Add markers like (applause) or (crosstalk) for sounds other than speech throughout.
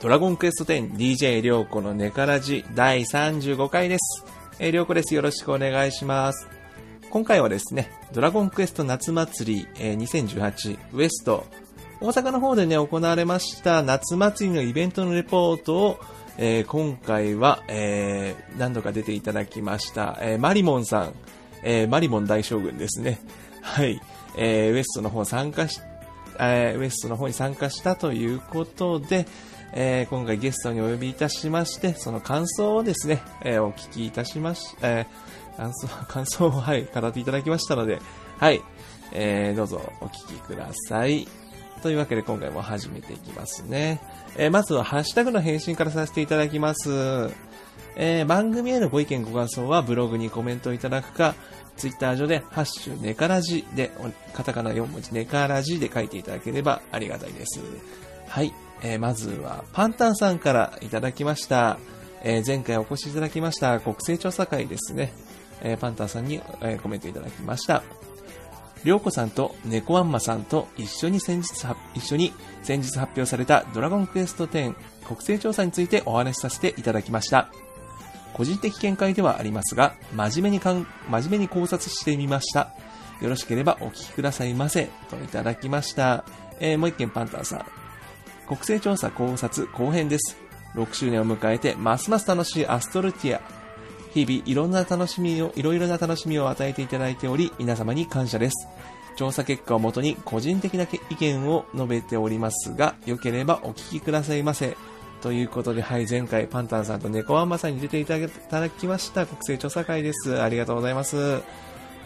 ドラゴンクエスト 10DJ りょうこのネカラジ第35回です。えー、りょうこです。よろしくお願いします。今回はですね、ドラゴンクエスト夏祭り、えー2018ウエスト、大阪の方でね、行われました夏祭りのイベントのレポートを、えー今回は、えー何度か出ていただきました、えーマリモンさん、えーマリモン大将軍ですね。はい。えーウエストの方参加し、えーウエストの方に参加したということで、えー今回ゲストにお呼びいたしまして、その感想をですね、えーお聞きいたしまし、えー感想、(laughs) 感想を、はい、語っていただきましたので、はい、えーどうぞお聞きください。というわけで今回も始めていきますね。えーまずはハッシュタグの返信からさせていただきます。えー番組へのご意見ご感想はブログにコメントいただくか、ツイッター上でハッシュネカラジで、カタカナ4文字ネカラジで書いていただければありがたいです。はい。えーまずはパンタンさんからいただきました。えー前回お越しいただきました国勢調査会ですね。えーパンタンさんに、えコメントいただきました。りょうこさんと猫アンマさんと一緒に先日は、一緒に先日発表されたドラゴンクエスト10国勢調査についてお話しさせていただきました。個人的見解ではありますが、真面目にかん、真面目に考察してみました。よろしければお聞きくださいませ。といただきました。えーもう一件パンタンさん。国勢調査考察後編です。6周年を迎えて、ますます楽しいアストルティア。日々、いろんな楽しみを、いろいろな楽しみを与えていただいており、皆様に感謝です。調査結果をもとに個人的な意見を述べておりますが、よければお聞きくださいませ。ということで、はい、前回パンタンさんと猫ワンマさんに出ていただきました国勢調査会です。ありがとうございます。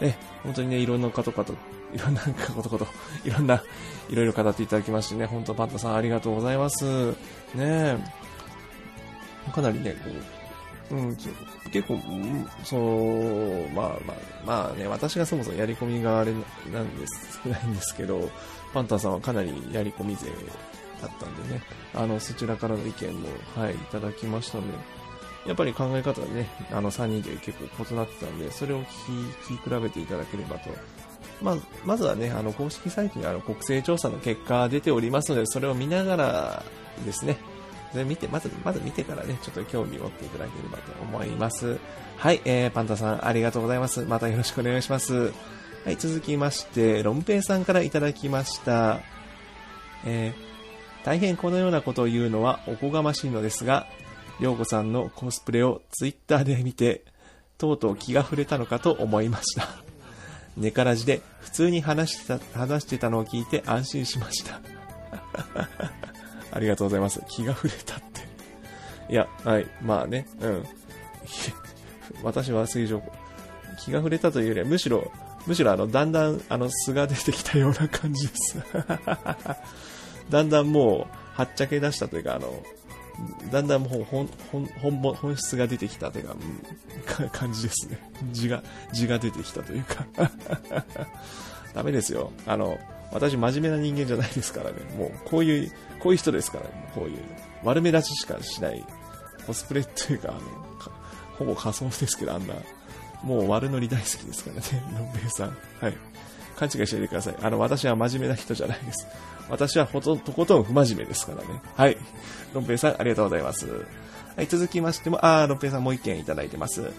え、本当にね、いろんな方々、いろんなことこと、(laughs) いろんな、いろいろ語っていただきましてね、本当パンタさんありがとうございます。ね、かなりね、こう、うん、結構、うんそう、まあまあ、まあね、私がそもそもやり込みがあれなんです、少ないんですけど、パンタンさんはかなりやり込み勢だったんでね、あの、そちらからの意見も、はい、いただきましたので、やっぱり考え方がね、あの、3人で結構異なってたんで、それを聞き、聞き比べていただければと。まあ、まずはね、あの、公式サイトにあの、国勢調査の結果出ておりますので、それを見ながらですね、で見て、まず、まず見てからね、ちょっと興味を持っていただければと思います。はい、えー、パンタさん、ありがとうございます。またよろしくお願いします。はい、続きまして、ロンペイさんからいただきました。えー、大変このようなことを言うのはおこがましいのですが、りょうこさんのコスプレをツイッターで見て、とうとう気が触れたのかと思いました。寝からじで普通に話してた、話してたのを聞いて安心しました。ありがとうございます。気が触れたって。いや、はい、まあね、うん。(laughs) 私は正常、気が触れたというよりは、むしろ、むしろあの、だんだん、あの、素が出てきたような感じです。だんだんもう、はっちゃけ出したというか、あの、だんだんもう本本本本質が出てきたというか、か (laughs) 感じですね。字が、字が出てきたというか。(laughs) ダメですよ。あの、私真面目な人間じゃないですからね。もう、こういう、こういう人ですからね。こういう、悪目立ちしかしない、コスプレっていうか、あの、ほぼ仮装ですけど、あんな、もう悪ノリ大好きですからね。(laughs) のんべえさん。はい。勘違いしないでください。あの、私は真面目な人じゃないです。私はほと、とことん不真面目ですからね。はい。ロンペイさん、ありがとうございます。はい、続きましても、あー、ロンペイさんもう一件いただいてます。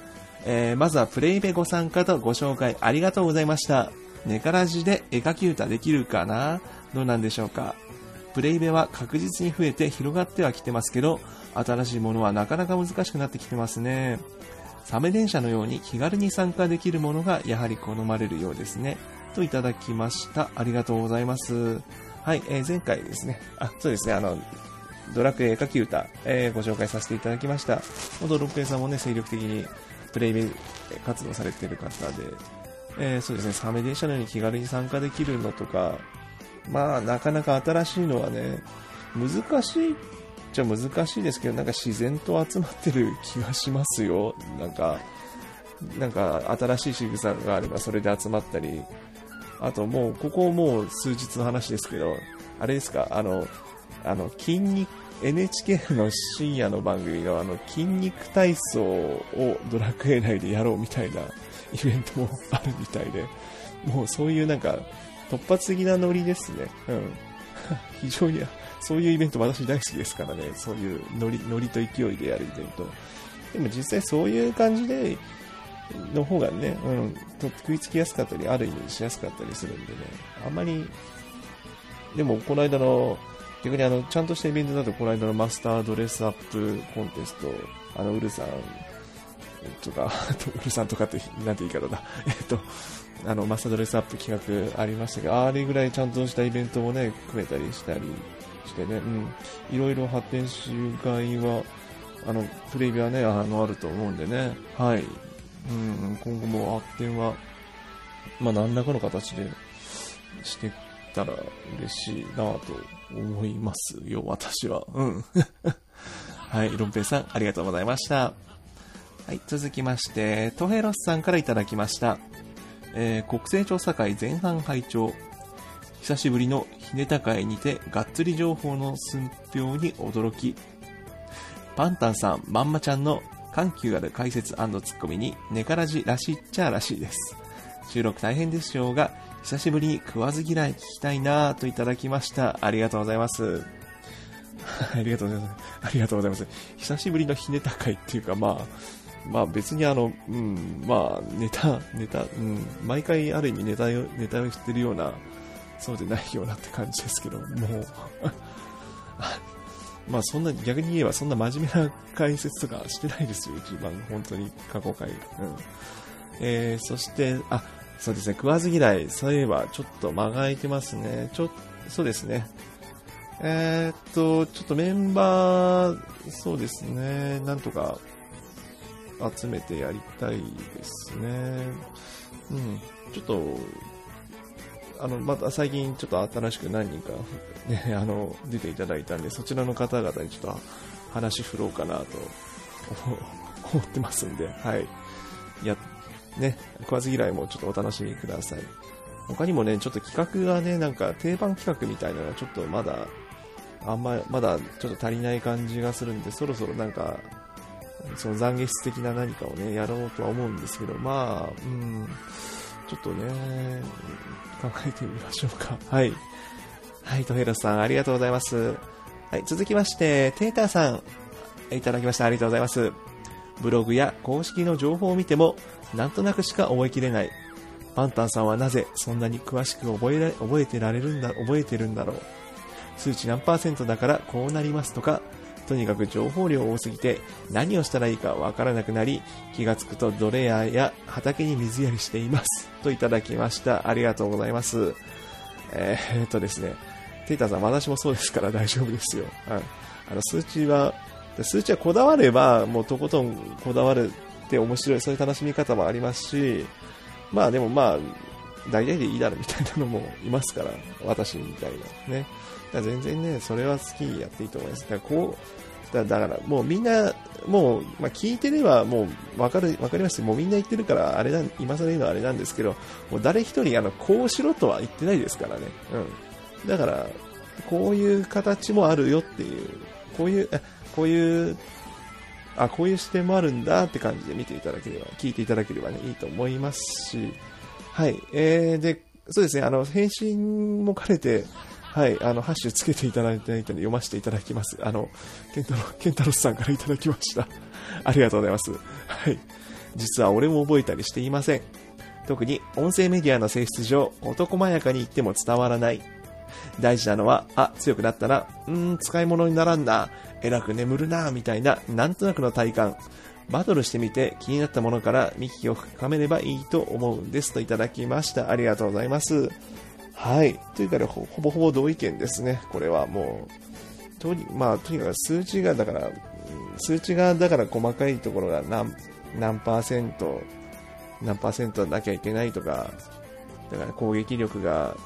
えー、まずはプレイベご参加とご紹介ありがとうございました。ネカラジで絵描き歌できるかな？どうなんでしょうか？プレイベは確実に増えて広がってはきてますけど、新しいものはなかなか難しくなってきてますね。サメ電車のように気軽に参加できるものがやはり好まれるようですね。といただきました。ありがとうございます。はい、えー前回ですね、あ、そうですね、あの、ドラクエ絵描き歌、えーご紹介させていただきました。元ロッペイさんもね、精力的にプレイ活動されてる方で、えーそうですね、サメ電車のように気軽に参加できるのとか、まあ、なかなか新しいのはね、難しいっちゃ難しいですけど、なんか自然と集まってる気がしますよ。なんか、なんか新しい仕草があればそれで集まったり、あともう、ここもう数日の話ですけど、あれですか、あの、あの、筋肉、NHK の深夜の番組のあの、筋肉体操をドラクエ内でやろうみたいなイベントもあるみたいで、もうそういうなんか、突発的なノリですね。うん。(laughs) 非常に、そういうイベント私大好きですからね。そういうノリ、ノリと勢いでやるイベント。でも実際そういう感じで、の方がね、うん、と食いつきやすかったり、ある意味しやすかったりするんでね、あんまり、でもこの間の、逆にあの、ちゃんとしたイベントだと、この間のマスタードレスアップコンテスト、あの、ウルさんとか、(laughs) ウルさんとかって、なんて言い方だ、(laughs) えっと、あの、マスタードレスアップ企画ありましたけど、あれぐらいちゃんとしたイベントもね、組めたりしたりしてね、うん、いろいろ発展しがいは、あの、プレビューはね、あの、あると思うんでね、はい。うん、今後も発展は、まあ、何らかの形でしてたら嬉しいなと思いますよ、私は。うん。(laughs) はい、ロンペイさん、ありがとうございました。はい、続きまして、トヘロスさんからいただきました。えー、国勢調査会前半拝聴久しぶりのひねた会にてがっつり情報の寸評に驚きパンタンさんまんまちゃんの緩急ある解説ツッコミにネカラジらしいっちゃらしいです収録大変でしょうが久しぶりに食わず嫌い聞きたいなぁといただきましたありがとうございます (laughs) ありがとうございます。ありがとうございます。久しぶりのひねた会っていうか、まあ、まあ別にあの、うん、まあネタ、ネタ、うん、毎回ある意味ネタを、ネタをしてるような、そうでないようなって感じですけど、も (laughs) うまあそんな、逆に言えばそんな真面目な解説とかしてないですよ、一番、本当に過去回。うん。えー、そして、あ、そうですね、食わず嫌い、そういえばちょっと間が空いてますね。ちょ、そうですね。えー、っと、ちょっとメンバー、そうですね、なんとか、集めてやりたいですね。うん。ちょっと、あの、また最近ちょっと新しく何人か、ね、(laughs) あの、出ていただいたんで、そちらの方々にちょっと話振ろうかなと思ってますんで、はい。や、ね、食わず嫌いもちょっとお楽しみください。他にもね、ちょっと企画がね、なんか定番企画みたいなのがちょっとまだ、あんま、まだちょっと足りない感じがするんで、そろそろなんか、その懺悔室的な何かをね、やろうとは思うんですけど、まあ、うん、ちょっとね、考えてみましょうか。はい。はい、トヘロさん、ありがとうございます。はい、続きまして、テーターさん、いただきました。ありがとうございます。ブログや公式の情報を見ても、なんとなくしか覚えきれない。パンタンさんはなぜそんなに詳しく覚えら覚えてられるんだ、覚えてるんだろう。数値何パーセントだからこうなりますとか、とにかく情報量多すぎて何をしたらいいかわからなくなり気がつくとドレアや畑に水やりしています。といただきました。ありがとうございます。えー、っとですね。テイタさん私もそうですから大丈夫ですよ、うん、あの数値は数値はこだわればもうとことんこだわるって面白いそういう楽しみ方もありますしまあでもまあ大体でいいだろみたいなのもいますから私みたいな。ね。だ全然ね、それは好きにやっていいと思います。だからこう、だからもうみんな、もう、まあ、聞いてればもうわかる、わかりますもうみんな言ってるから、あれだ、今更言うのはあれなんですけど、もう誰一人、あの、こうしろとは言ってないですからね。うん。だから、こういう形もあるよっていう、こういう、こういう、あ、こういう視点もあるんだって感じで見ていただければ、聞いていただければね、いいと思いますし、はい。えー、で、そうですね、あの、返信も兼ねて、はい、あの、ハッシュつけていただいたので読ませていただきます。あの、ケンタロケンタロスさんからいただきました。(laughs) ありがとうございます。はい。実は俺も覚えたりしていません。特に音声メディアの性質上、男まやかに言っても伝わらない。大事なのは、あ、強くなったな、うーん、使い物にならんな、えらく眠るな、みたいな、なんとなくの体感。バトルしてみて気になったものから見聞きを深めればいいと思うんですといただきました。ありがとうございます。はい。というか、ね、ほぼほぼ同意見ですね。これはもう、とに,、まあ、とにかく数値が、だから、数値がだから細かいところが何何パーセント、何パーセントなきゃいけないとか、だから攻撃力が、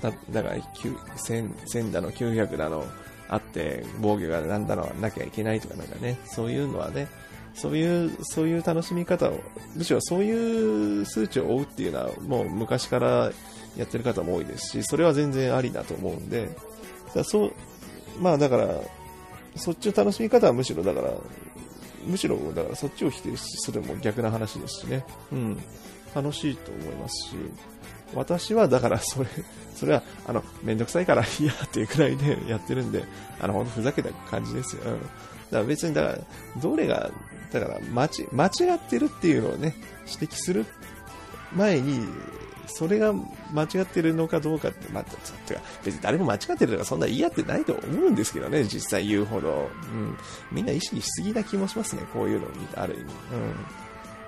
だだから1000、1000だの900だのあって、防御が何だろうなきゃいけないとかなんかね、そういうのはね、そういう、そういう楽しみ方を、むしろそういう数値を追うっていうのは、もう昔からやってる方も多いですし、それは全然ありだと思うんで、だそう、まあだから、そっちの楽しみ方はむしろだから、むしろだからそっちを否定するも逆な話ですしね。うん。楽しいと思いますし、私はだから (laughs) それ、それは、あの、めんどくさいからいいやっていうくらいで (laughs) やってるんで、あの、ほんとふざけた感じですよ。うん。だから別に、だから、どれが、だから間違、間違ってるっていうのをね、指摘する前に、それが間違ってるのかどうかって、まあ、てか別に誰も間違ってるとかそんな嫌ってないと思うんですけどね、実際言うほど。うん。みんな意識しすぎな気もしますね、こういうのを見て、ある意味。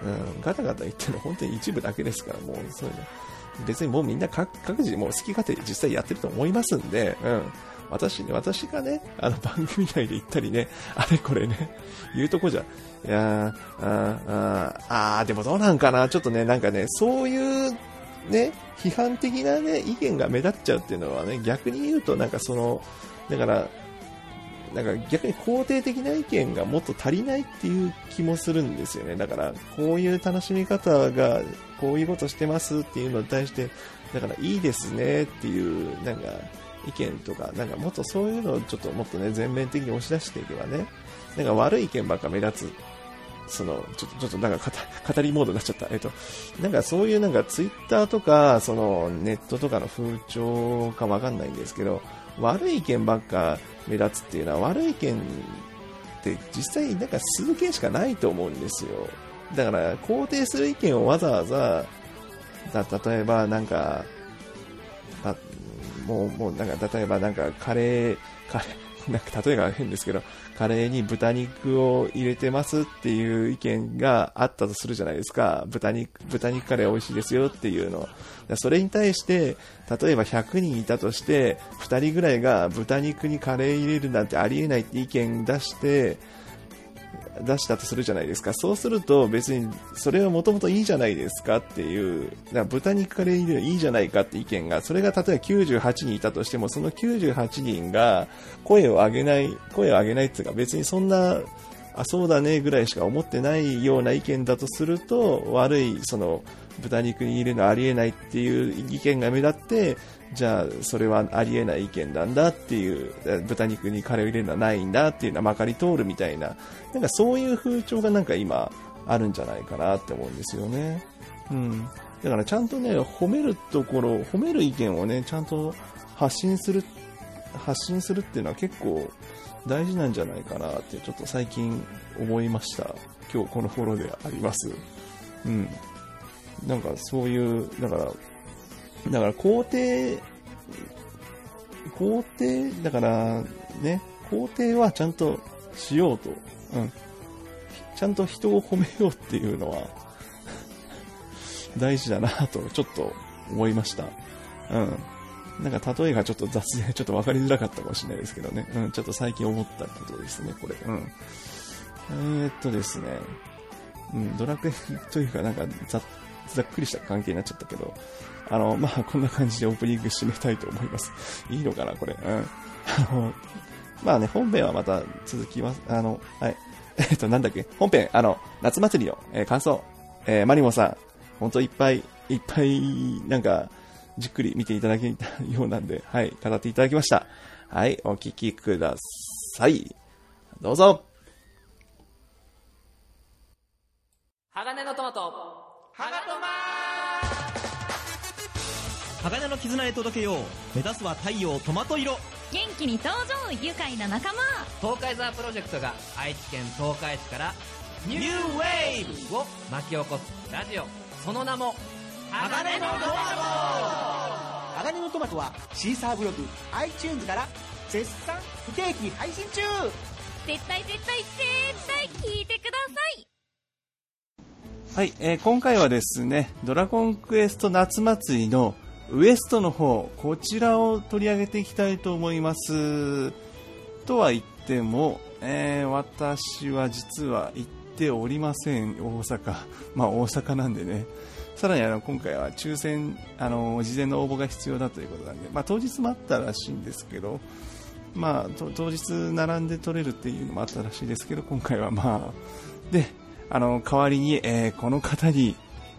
うん。うん。ガタガタ言ってるの本当に一部だけですから、もうそういうの。別にもうみんな各自もう好き勝手実際やってると思いますんで、うん。私ね、私がね、あの番組内で言ったりね、あれこれね、言うとこじゃ、いやー、あー、あー、でもどうなんかな、ちょっとね、なんかね、そういうね、批判的なね、意見が目立っちゃうっていうのはね、逆に言うとなんかその、だから、なんか逆に肯定的な意見がもっと足りないっていう気もするんですよね。だから、こういう楽しみ方が、こういうことしてますっていうのに対して、だからいいですねっていう、なんか、意見とか、なんかもっとそういうのをちょっともっとね、全面的に押し出していけばね、なんか悪い意見ばっか目立つその、ちょっと、ちょっとなんか語りモードになっちゃった。えっと、なんかそういうなんかツイッターとか、そのネットとかの風潮かわかんないんですけど、悪い意見ばっか目立つっていうのは悪い意見って実際なんか数件しかないと思うんですよ。だから肯定する意見をわざわざ、例えばなんか、もう、もうなんか例えばなんかカレー、カレー、(laughs) なんか例えが変ですけど、カレーに豚肉を入れてますっていう意見があったとするじゃないですか。豚肉、豚肉カレー美味しいですよっていうの。それに対して、例えば100人いたとして、2人ぐらいが豚肉にカレー入れるなんてありえないって意見出して、出したとするじゃないですか。そうすると別にそれはもともといいじゃないですかっていう、だから豚肉カレー入れいいじゃないかって意見が、それが例えば98人いたとしても、その98人が声を上げない、声を上げないっていうか別にそんな、あ、そうだねぐらいしか思ってないような意見だとすると、悪い、その、豚肉に入れるのありえないっていう意見が目立って、じゃあそれはありえない意見なんだっていう豚肉にカレーを入れるのはないんだっていうのはまかり通るみたいななんかそういう風潮がなんか今あるんじゃないかなって思うんですよね。うん。だからちゃんとね、褒めるところ、褒める意見をね、ちゃんと発信する、発信するっていうのは結構大事なんじゃないかなってちょっと最近思いました。今日このフォローであります。うん。なんかそういう、だから、だから肯定、肯定、だからね、肯定はちゃんとしようと。うん。ちゃんと人を褒めようっていうのは (laughs) 大事だなとちょっと思いました。うん。なんか例えがちょっと雑でちょっと分かりづらかったかもしれないですけどね。うん、ちょっと最近思ったことですね、これ。うん。えー、っとですね。うん、ドラクエというかなんかざっくりした関係になっちゃったけど、あの、まあ、こんな感じでオープニング締めたいと思います。いいのかな、これ。うん。あの、まあね、本編はまた続きます。あの、はい。(laughs) えっと、なんだっけ、本編、あの、夏祭りの、えー、感想。えー、マリモさん、ほんといっぱい、いっぱい、なんか、じっくり見ていただけたようなんで、はい、語っていただきました。はい、お聞きください。どうぞ。鋼のトマト、鋼の絆へ届けよう。目指すは太陽トマト色。元気に登場愉快な仲間。東海ザープロジェクトが愛知県東海市からニューウェーブを巻き起こすラジオ。その名も鋼のトマト。鋼のトマトはシーサーブログ iTunes から絶賛不定期配信中。絶対絶対絶対聞いてください。はい、えー、今回はですね、ドラゴンクエスト夏祭りのウエストの方、こちらを取り上げていきたいと思います。とは言っても、えー、私は実は行っておりません、大阪。(laughs) まあ大阪なんでね。さらにあの今回は抽選、あの事前の応募が必要だということなんで、まあ、当日もあったらしいんですけど、まあ、当日並んで取れるっていうのもあったらしいですけど、今回はまあ、で、あの代わりに、えー、この方に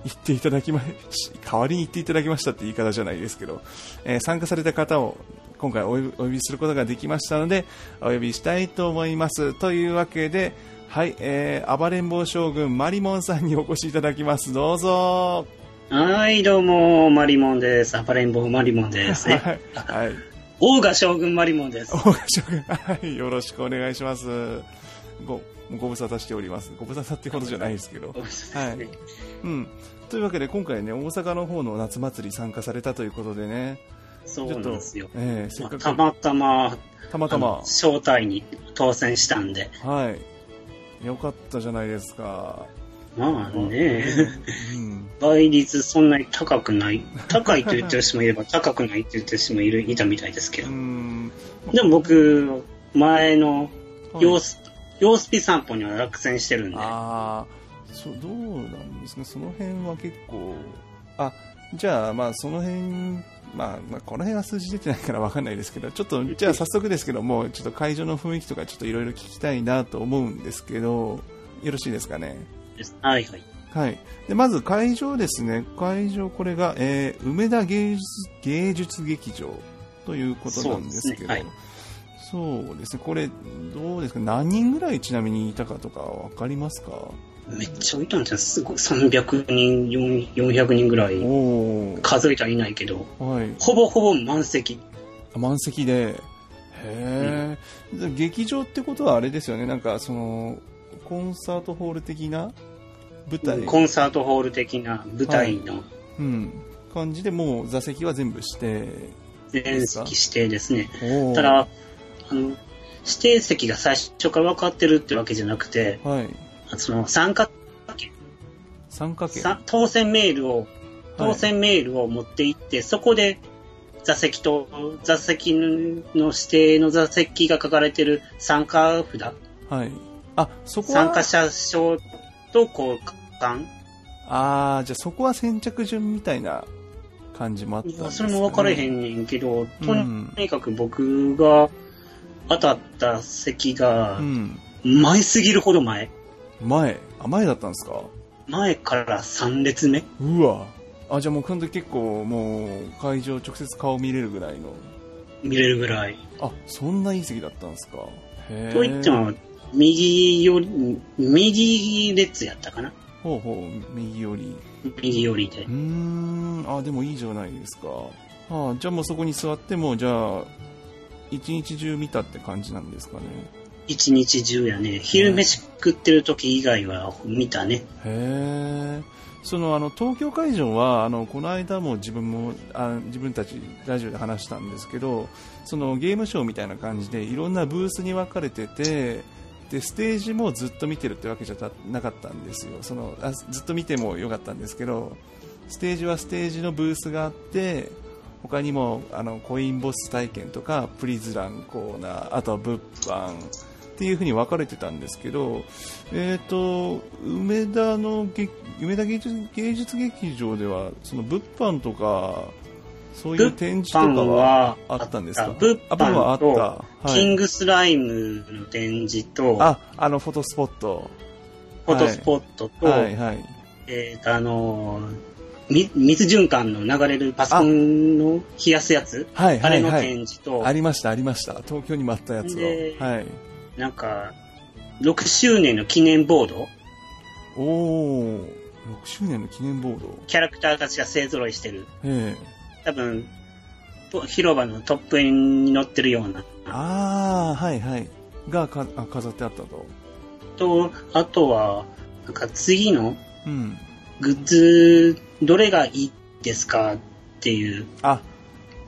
言っていただきまし、代わりに言っていただきましたって言い方じゃないですけど、えー、参加された方を今回お呼びすることができましたので、お呼びしたいと思います。というわけで、はい、えー、暴れん坊将軍マリモンさんにお越しいただきます。どうぞ。はい、どうも、マリモンです。アパレンボーマリモンですね。(laughs) はい。はい。オーガ将軍マリモンです。大賀将軍、はい。よろしくお願いします。ご、ご無沙汰しております。ご無沙汰ってことじゃないですけど。(laughs) はい。うん。というわけで、今回ね、大阪の方の夏祭り参加されたということでね。そうなんですよ。ええせっかく。まあたまたま、たまたま。招待に当選したんで。はい。よかったじゃないですか。まあね、うん。倍率そんなに高くない。高いと言ってる人もいれば、(laughs) 高くないって言ってる人もいるいたみたいですけうど。ん。でも僕、前のはいヨース、ヨースピ散歩には落選してるんで。ああ、そう、どうなんですか、その辺は結構、あ、じゃあ、まあ、その辺、まあ、まあ、この辺は数字出てないからわかんないですけど、ちょっと、(laughs) じゃあ早速ですけども、ちょっと会場の雰囲気とかちょっといろいろ聞きたいなと思うんですけど、よろしいですかね？はいはい。はい。で、まず会場ですね。会場、これが、えー、梅田芸術、芸術劇場ということなんですけど、そうですねはいそうですね。これ、どうですか？何人ぐらいちなみにいたかとかわかりますか？めっちゃいたんじゃん。すごい。300人、4 400人ぐらい。数えたらいないけど、はい。ほぼほぼ満席。満席で、へえ、で劇場ってことはあれですよね、なんかその、コンサートホール的な舞台、コンサートホール的な舞台の。うん、感じでもう座席は全部して、全席指定ですね。ただ、あの、指定席が最初から分かってるってわけじゃなくて、はい、その参加券、参加券。さ当選メールを、当選メールを持って行って、そこで座席と、座席の指定の座席が書かれてる参加札、はい。あ、そこは、参加者証と交換ああ、じゃあそこは先着順みたいな感じもあったんですか、ね、それも分かれへんねんけど、とうんにかく僕が当たった席がうん。前すぎるほど前。前、あ、前だったんですか？前から3列目？うわ。あ、じゃあもう今度結構もう会場直接顔見れるぐらいの。見れるぐらい。あ、そんないい席だったんですか？へえ。といっても、右より、右列やったかな？ほうほう、右寄り。右寄りでうー。ん、あ、でもいいじゃないですか。あじゃあもうそこに座っても、じゃあ、一日中見たって感じなんですかね。一日中やね。昼飯食ってる時以外は見たね。へえ。そのあの東京会場はあのこの間も自分もあ自分たちラジオで話したんですけどそのゲームショーみたいな感じでいろんなブースに分かれててでステージもずっと見てるってわけじゃなかったんですよそのあずっと見てもよかったんですけどステージはステージのブースがあって他にもあのコインボス体験とかプリズランコーナーあとは物販っていう風に分かれてたんですけど、えっ、と、梅田の劇、梅田芸術芸術劇場では、その物販とか、そういう展示とかははあったんですか？物販はあ販った。と、キングスライムの展示と、あ、あの、フォトスポット。フォトスポットと、はい、はい。えっ、と、あのーみ水循環の流れるパソコンの冷やすやつ？はい、はい、あれのはい。展示と、ありました、ありました。東京にもあったやつを。ではい。なんか、6周年の記念ボード？おー、6周年の記念ボード。キャラクターたちが勢揃いしてる。ええ多分、と広場のトップに載ってるような。あー、はい、はい。がかあ飾ってあったと。と、あとは、なんか次のうん。グッズ、どれがいいですかっていう、あ、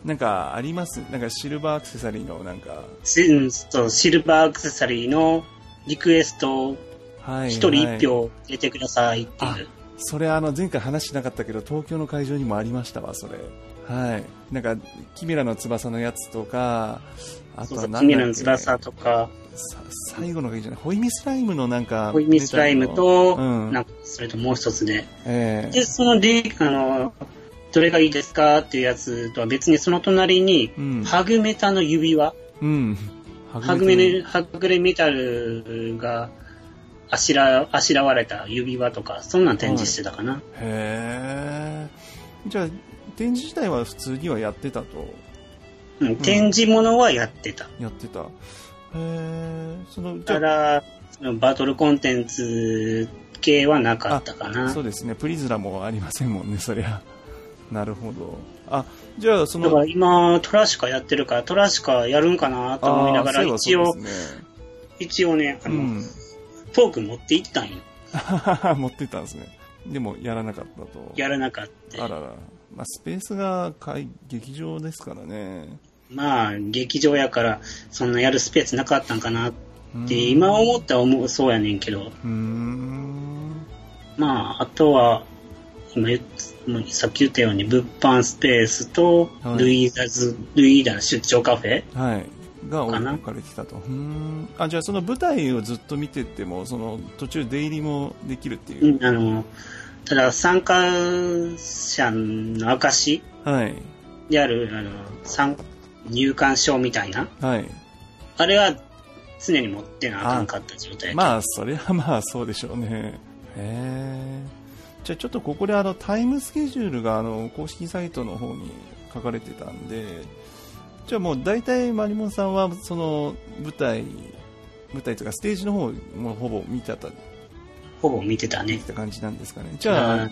なんかあります？なんかシルバーアクセサリーのなんか、そうシルバーアクセサリーのリクエスト、はい。一人はい一票入れてくださいっていう。それあの前回話しなかったけど東京の会場にもありましたわそれ。はい。なんかキメラの翼のやつとかあとは何だっけ？君らの翼とか、さ最後のがいいじゃないホイミスライムのなんかホイミスライムと、うん。なんか、それともう一つで。ええ。で、そので、あの、どれがいいですかっていうやつとは別にその隣に、うんハグメタの指輪、うんハグメネ、ハグレメタルがあしら、あしらわれた指輪とか、そんなん展示してたかな。へえじゃあ展示自体は普通にはやってたとうん、展示物はやってた。やってたへえそのたあだ、そのバトルコンテンツ系はなかったかな。そうですね。プリズラもありませんもんね、そりゃ。なるほど。あ、じゃあそだからの、今、トラシカやってるから、トラシカやるんかなと思いながら、一応ね一応ね、あの、うん。トーク持って行ったんよ。(laughs) 持ってったんですね。でも、やらなかったと。やらなかった。あらら。まあ、スペースが会劇場ですからね。まあ、劇場やから、そんなやるスペースなかったんかなって、うん今思ったら思う、そうやねんけど、うーん。まあ、あとは、今言っもうさっき言ったように、物販スペースと、はいルイーダズ、ルイーダ出張カフェはい。が置かれてたと。あ、じゃあその舞台をずっと見てっても、その途中出入りもできるっていうう。んあの、ただ参加者の証はい。である、あの、参入館証みたいな、はい。あれは常に持ってなあかんかった状態。まあ、それはまあそうでしょうね。へえ。じゃあちょっとここであのタイムスケジュールがあの公式サイトの方に書かれてたんで、じゃあもう大体マリモンさんはその舞台、舞台というかステージの方もほぼ見てた、ほぼ見てたね見て。た感じなんですかね。じゃあ、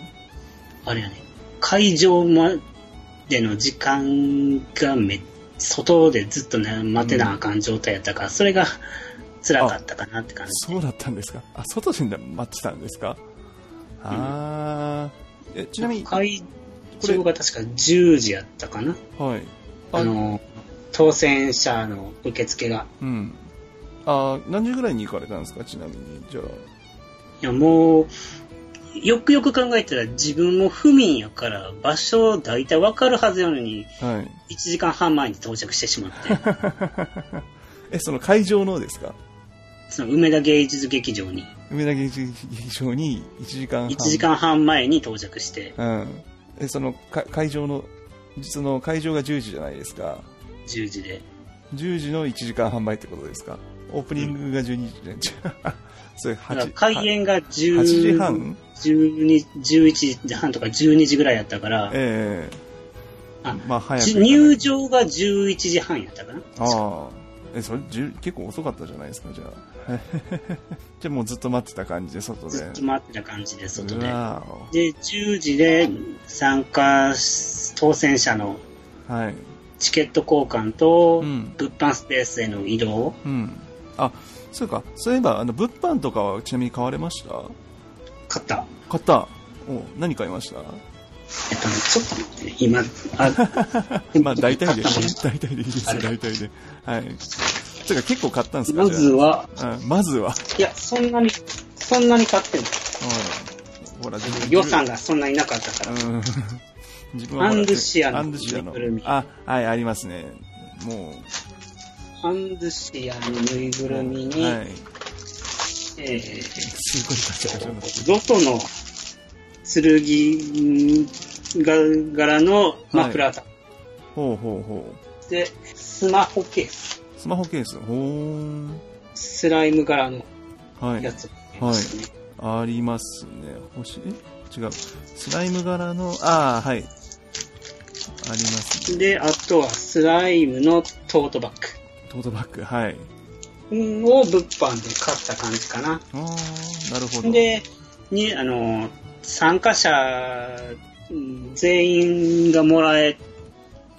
あれやね、会場までの時間がめ、外でずっとね、待てなあかん状態やったから、それが辛かったかなって感じ。そうだったんですか。あ、外で待ってたんですか。ああ、えちなみに、は会場が確か10時やったかな？い。あの、当選者の受付が。うん。あー何時ぐらいに行かれたんですか？ちなみに。じゃあ。いや、もう、よくよく考えたら自分も不眠やから場所大体わかるはずやのに、はい。1時間半前に到着してしまって、(laughs) え、その会場のですか？その梅田芸術劇場に梅田劇場に1時間半。1時間半前に到着して、うん。え、そのか会場の、その会場が10時じゃないですか。10時で。10時の1時間半前ってことですかオープニングが12時で。それだから8開演が10 8時半？12 11時半とか12時ぐらいやったから、ええあまあ入場が11時半やったかな。ああ。え、それ結構遅かったじゃないですか、じゃあ。(laughs) じゃあもうずっと待ってた感じで、外で。ずっと待ってた感じで、外うで。わで、10時で参加当選者の。チケット交換と、うん物販スペースへの移動。うん。あ、そうか。そういえば、あの、物販とかはちなみに買われました？買った。買った。お何買いました？えっとね、ちょっと待ってね、今、あ、(laughs) まあ、大体で、大体でいいですよ、大体で。はい。てか、結構買ったんですかまずは、うん、まずは？いや、そんなに、そんなに買ってない。うん。ほら、自分予算がそんなになかったから。うん。(laughs) 自分はアンドシアのアンドシアのぬいぐるみ。あ、はい、ありますね。もハンズシアのぬいぐるみう、に、はい。えすごいガチャガチャになってー、ロトの剣が柄のマフラーだ、ほうほうほで、スマホケース。う。スマホケース。ほーん。スライム柄のはい。やつ。ですねありますね。星？え？違う。スライム柄の、ああ、はい。ありますね。で、あとはスライムのトートバットートバッグ、はい。グを物販で買った感じかな。ああ、なるほど。で、に、あの、参加者うん全員がもらえ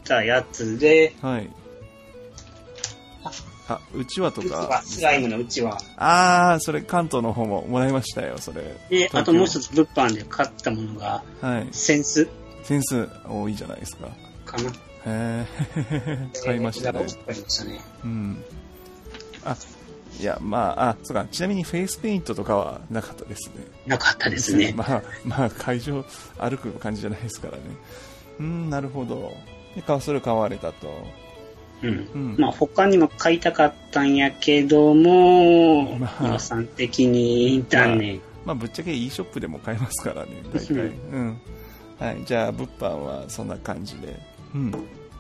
たやつで、はい。あ、うちわとかは。スライムのうちは。ああ、それ関東の方ももらいましたよ、それ。で、あともう一つ物販で買ったものが、はい。センスセンス多いじゃないですか。かな。へえ、(laughs) 買いましたね。買いましたね。うん。あ、いや、まあ、あ、そうか、ちなみにフェイスペイントとかはなかったですね。なかったですね。(laughs) まあ、まあ、会場歩く感じじゃないですからね。うん、なるほど。で、かそれを買われたと。うん。うん。まあ他にも買いたかったんやけども、まあ予算的に断念。まあ、ぶっちゃけ e ショップでも買えますからね、大体。うん。はい、じゃあ、物販はそんな感じで。うん。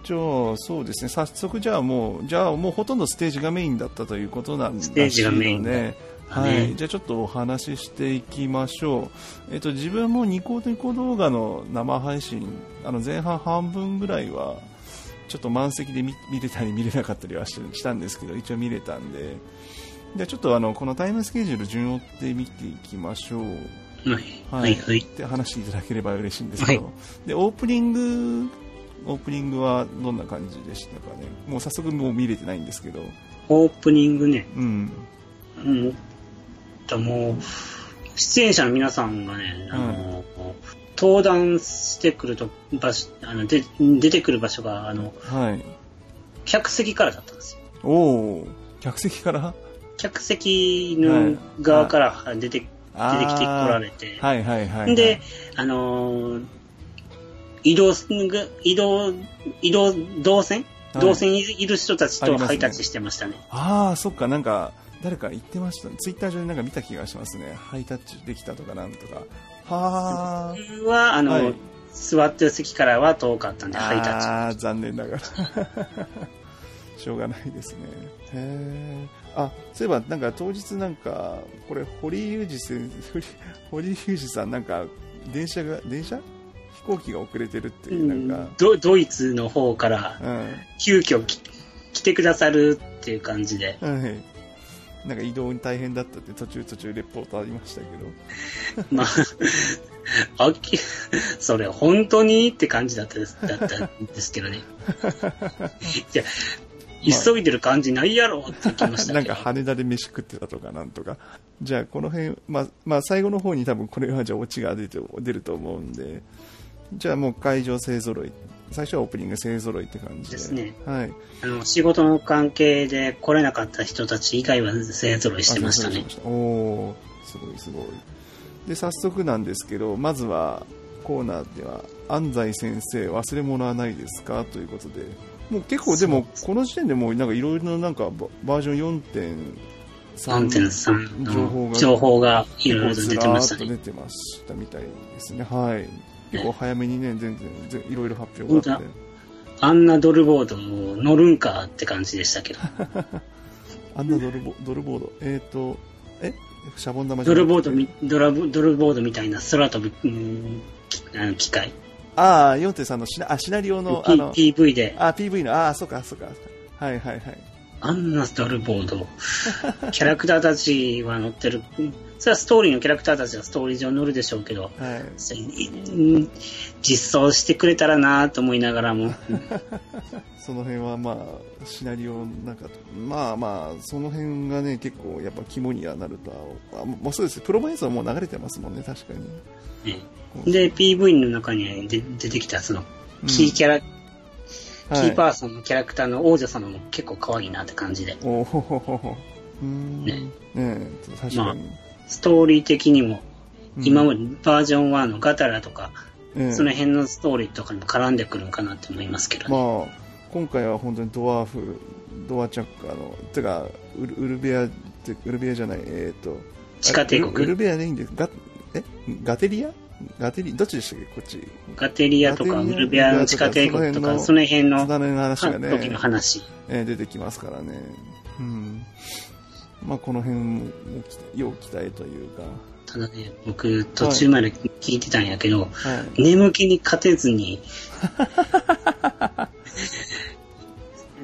じゃあ、そうですね、早速、じゃあもう、じゃあもうほとんどステージがメインだったということなんですステージがメインだね。たはねい、じゃあちょっとお話ししていきましょう。えっと、自分もニコニコ動画の生配信、あの前半半分ぐらいは、ちょっと満席で見見れたり見れなかったりはししたんですけど、一応見れたんで、じゃあちょっとあの、このタイムスケジュール順を追って見ていきましょう。はい。はい、はい。で、話していただければ嬉しいんですけど、はで、オープニング、オープニングはどんな感じでしたかね？もう早速もう見れてないんですけど、オープニングね。うん。うん。ともう、出演者の皆さんがね、あの、登壇してくると場所、あの、で、出てくる場所が、あの、はい。客席からだったんですよ。おお客席から？客席の側から出て、出てきて来られて、はいはいはい、はい。で、あのー移動移動、移動、動線、はい動線にいる人たちとハイタッチしてましたね。ああ、そっか、なんか、誰か言ってました。ツイッター上でなんか見た気がしますね。ハイタッチできたとかなんとか。はあ。僕は、あの、はい座ってる席からは遠かったんで、ハイタッチ。ああ、残念ながら。(laughs) しょうがないですね。へえ。あ、そういえば、なんか当日なんか、これ、堀井裕二先生、堀井裕二さんなんか、電車が、電車？飛行機が遅れてるっていう、なんか、ドドイツの方からうん。急遽き来てくださるっていう感じで、はい。なんか移動に大変だったって途中途中レポートありましたけど。(laughs) まあ、あき、それ本当にって感じだったですだったんですけどね。(laughs) いや、急いでる感じないやろって言ってました。なんか羽田で飯食ってたとかなんとか。じゃあこの辺、まあ、まあ最後の方に多分これはじゃあオチが出て出ると思うんで、じゃあもう会場勢揃い。最初はオープニング勢揃いって感じで。ですねはい。あの仕事の関係で来れなかった人たち以外は勢ぞろいしてましたねおーすごいすごい。で、早速なんですけど、まずはコーナーでは、安西先生忘れ物はないですか？ということで、もう結構でも、この時点でもうなんかいろいろななんかババージョン4.3 3.3情報がの情報がいろいろと出てましたね。出てましたみたいですね。はい。結構早めにね、全然、全いろいろ発表があって。あんなドルボード乗るんかって感じでしたけど。(laughs) あんなドルボドルボード。えっ、と、え？シャボン玉ドルボードみ、ドラブドルボードみたいな空飛ぶ、うんきあの機械。ああ、4.3のシナあシナリオの、あの、P- PV で、あ、PV の、ああ、そうか、そうか。はいはいはい。あんなドルボード。キャラクターたちは乗ってる。うんそれはストーリーのキャラクターたちはストーリー上乗るでしょうけど、はい。実装してくれたらなと思いながらも、その辺はまあ、シナリオなんか、まあまあ、その辺がね、結構やっぱ肝にはなるとは、あもうそうです。プロモ映像もう流れてますもんね、確かに。ねで、PV の中にで出てきたその、キーキャラ、はいキーパーソンのキャラクターの王女様も結構可愛いなって感じで、おほほほほ。うーん。ねね確かに。ストーリー的にも、うん。今までバージョン1のガタラとか、ええその辺のストーリーとかにも絡んでくるんかなって思いますけどね。まあ、今回は本当にドワーフ、ドアチャッカーの、てか、ウルウルベアって、ウルベアじゃない、えっ、と、地下帝国。あウルウルベアでいいんです？ガ、え？ガテリア？ガテリ、どっちでしたっけ？こっち。ガテリアとかウルベアの地下帝国とか、その辺のの話がね、時の話。えー出てきますからね。うん。まあ、この辺も、要期待というか、ただね、僕途中まで聞いてたんやけど、はい。眠気に勝てずに、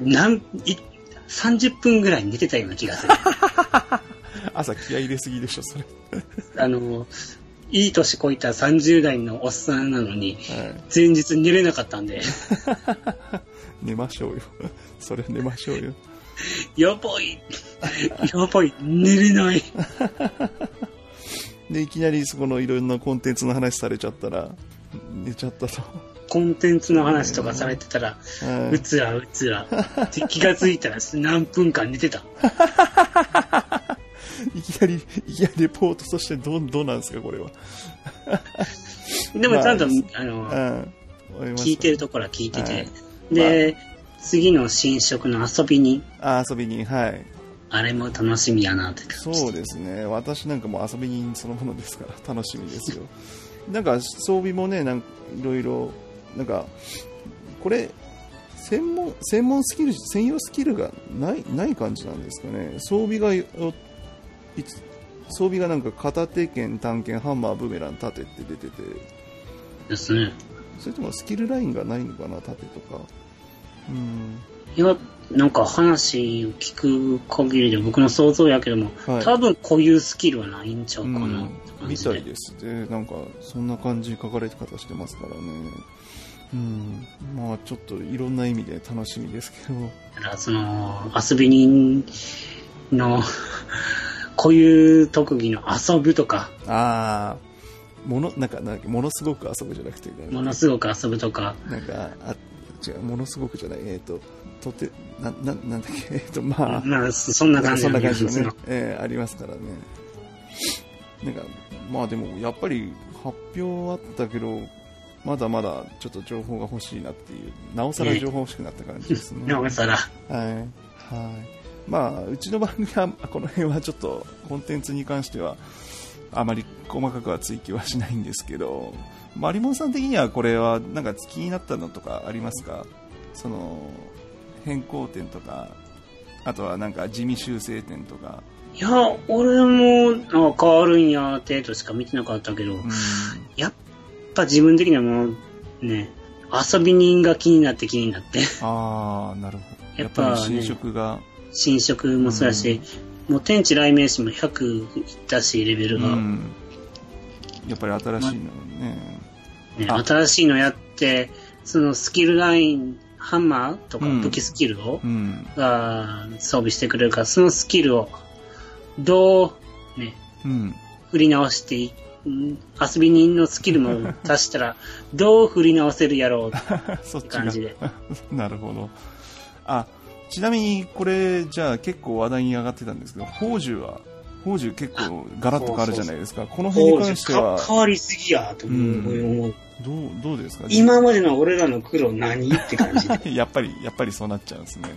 (laughs) なん、い、30分ぐらい寝てたような気がする。(laughs) 朝気合い入れすぎでしょ、それ。あの、いい年こいた30代のおっさんなのに、はい。前日寝れなかったんで、(laughs) 寝ましょうよ。(laughs) それ寝ましょうよ。やばい、やばい、寝れない。(laughs) で、いきなりそこのいろんなコンテンツの話されちゃったら、寝ちゃったと。コンテンツの話とかされてたら、はうつらうつら。で気がついたら何分間寝てた。い。いきなり、いきなりレポートとしてどう、どうなんですか、これは。(laughs) でもちゃんと、まあの、うん。聞いてるところは聞いてて、はいで、次の新色の遊びに、あ、遊びに、はい。あれも楽しみやなって感じそうですね。私なんかもう遊び人そのものですから、(laughs) 楽しみですよ。なんか装備もね、なんかいろいろ、なんか、これ、専門、専門スキル、専用スキルがない、ない感じなんですかね。装備がよ、装備がなんか片手剣、単剣、ハンマー、ブーメラン、盾って出てて、ですね。それともスキルラインがないのかな、盾とか。うん。いや、なんか話を聞く限りで僕の想像やけども、はい多分こういうスキルはないんちゃうかなうん、み。たいですね。なんか、そんな感じ書かれ方してますからね。うん。まあ、ちょっといろんな意味で楽しみですけど。だからその、遊び人の、こういう特技の遊ぶとか、ああ、もの、なんか、なんかものすごく遊ぶじゃなくて、ね、ものすごく遊ぶとか、なんか、あ、違う、ものすごくじゃない、えっ、と、とて、な、な、なんだっけ、(laughs) えっ、と、まあ、まあ、そそんな感じそんな感じね、えーありますからね。なんか、まあでも、やっぱり発表あったけど、まだまだちょっと情報が欲しいなっていう、なおさら情報欲しくなった感じですね。(laughs) なおさら、はい。はい。まあ、うちの番組は、この辺はちょっと、コンテンツに関しては、あまり細かくは追求はしないんですけど、マリモンさん的にはこれは、なんか気になったのとかありますか？その、変更点とか、あとはなんか地味修正点とか。いや、俺も、あ変わるんや、程度しか見てなかったけど、うん。やっぱ自分的にはもう、ね、遊び人が気になって気になって、ああ、なるほど。ややっぱねっぱり新色が、新色もそうやし、もう天地雷鳴士も100いったし、レベルが。うん。やっぱり新しいのね。ね、あ新しいのやって、そのスキルライン、ハンマーとかうん武器スキルを、うん。が装備してくれるから、そのスキルをどう、ね、うん。振り直して遊び人のスキルも (laughs) 足したら、どう振り直せるやろうって感じで。(laughs) (laughs) なるほど。あ、ちなみにこれ、じゃあ結構話題に上がってたんですけど、宝珠は、宝珠結構ガラッと変わるじゃないですか。この辺に関してはか、変わりすぎやと思う。どう、どうですか？今までの俺らの苦労何？って感じで。(laughs) やっぱり、やっぱりそうなっちゃうんですね。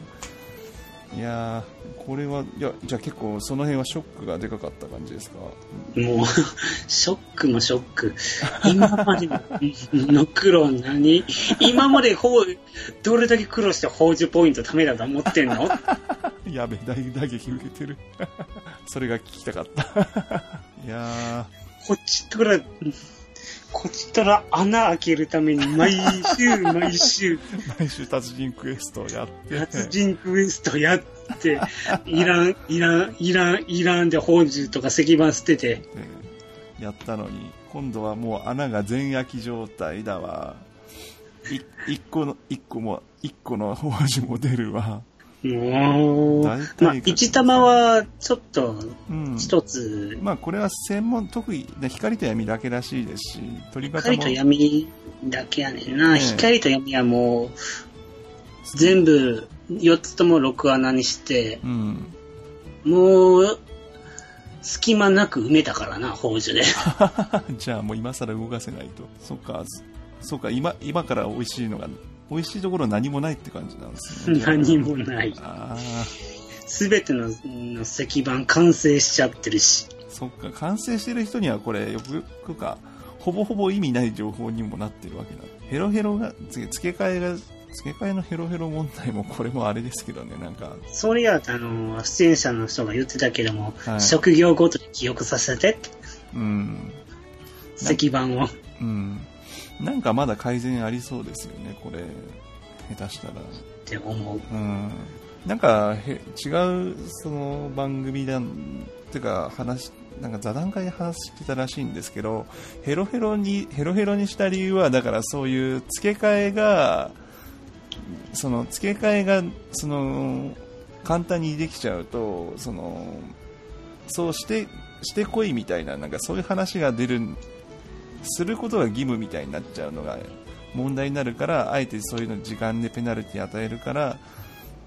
いやー、これは、いや、じゃあ結構その辺はショックがでかかった感じですか？もう、ショックもショック。今までの苦労何？今までほう、どれだけ苦労して宝珠ポイント貯めたと思ってんの？やべ、大打撃受けてる。(laughs) それが聞きたかった。(laughs) いやこっちとら、こっちとら穴開けるために毎週 (laughs) 毎週ー、毎週達人クエストをやって、達人クエストやって、いらん、いらん、いらん、いらんで宝珠とか石板捨てて、えーやったのに、今度はもう穴が全焼き状態だわ。い一個の、一個も、一個の宝珠も出るわ。大体まあ、一玉はちょっとうん。一つ、まあこれは専門、特技、ね光と闇だけらしいですし、取り方も。光と闇だけやねんな。光と闇はもう、全部4つとも6穴にして、うん。もう、隙間なく埋めたからな、宝珠で。(laughs) じゃあもう今更動かせないと。そっか、そそっか、今、今から美味しいのが、美味しいところ何もないって感じなんですね。何もない。すべてのの石板完成しちゃってるし。そっか、完成してる人にはこれ、よくか、ほぼほぼ意味ない情報にもなってるわけだ。ヘロヘロが、付け替えが、付け替えのヘロヘロ問題もこれもあれですけどね、なんか、それやあの、出演者の人が言ってたけども、はい職業ごとに記憶させて、うん、石板を。うん。なんかまだ改善ありそうですよね、これ。下手したら。って思う。うん。なんか、へ違う、その番組だん、てか話、なんか座談会で話してたらしいんですけど、ヘロヘロに、ヘロヘロにした理由は、だからそういう付け替えが、その付け替えが、その、簡単にできちゃうと、その、そうして、してこいみたいな、なんかそういう話が出る、することが義務みたいになっちゃうのが問題になるから、あえてそういうの時間でペナルティ与えるからっ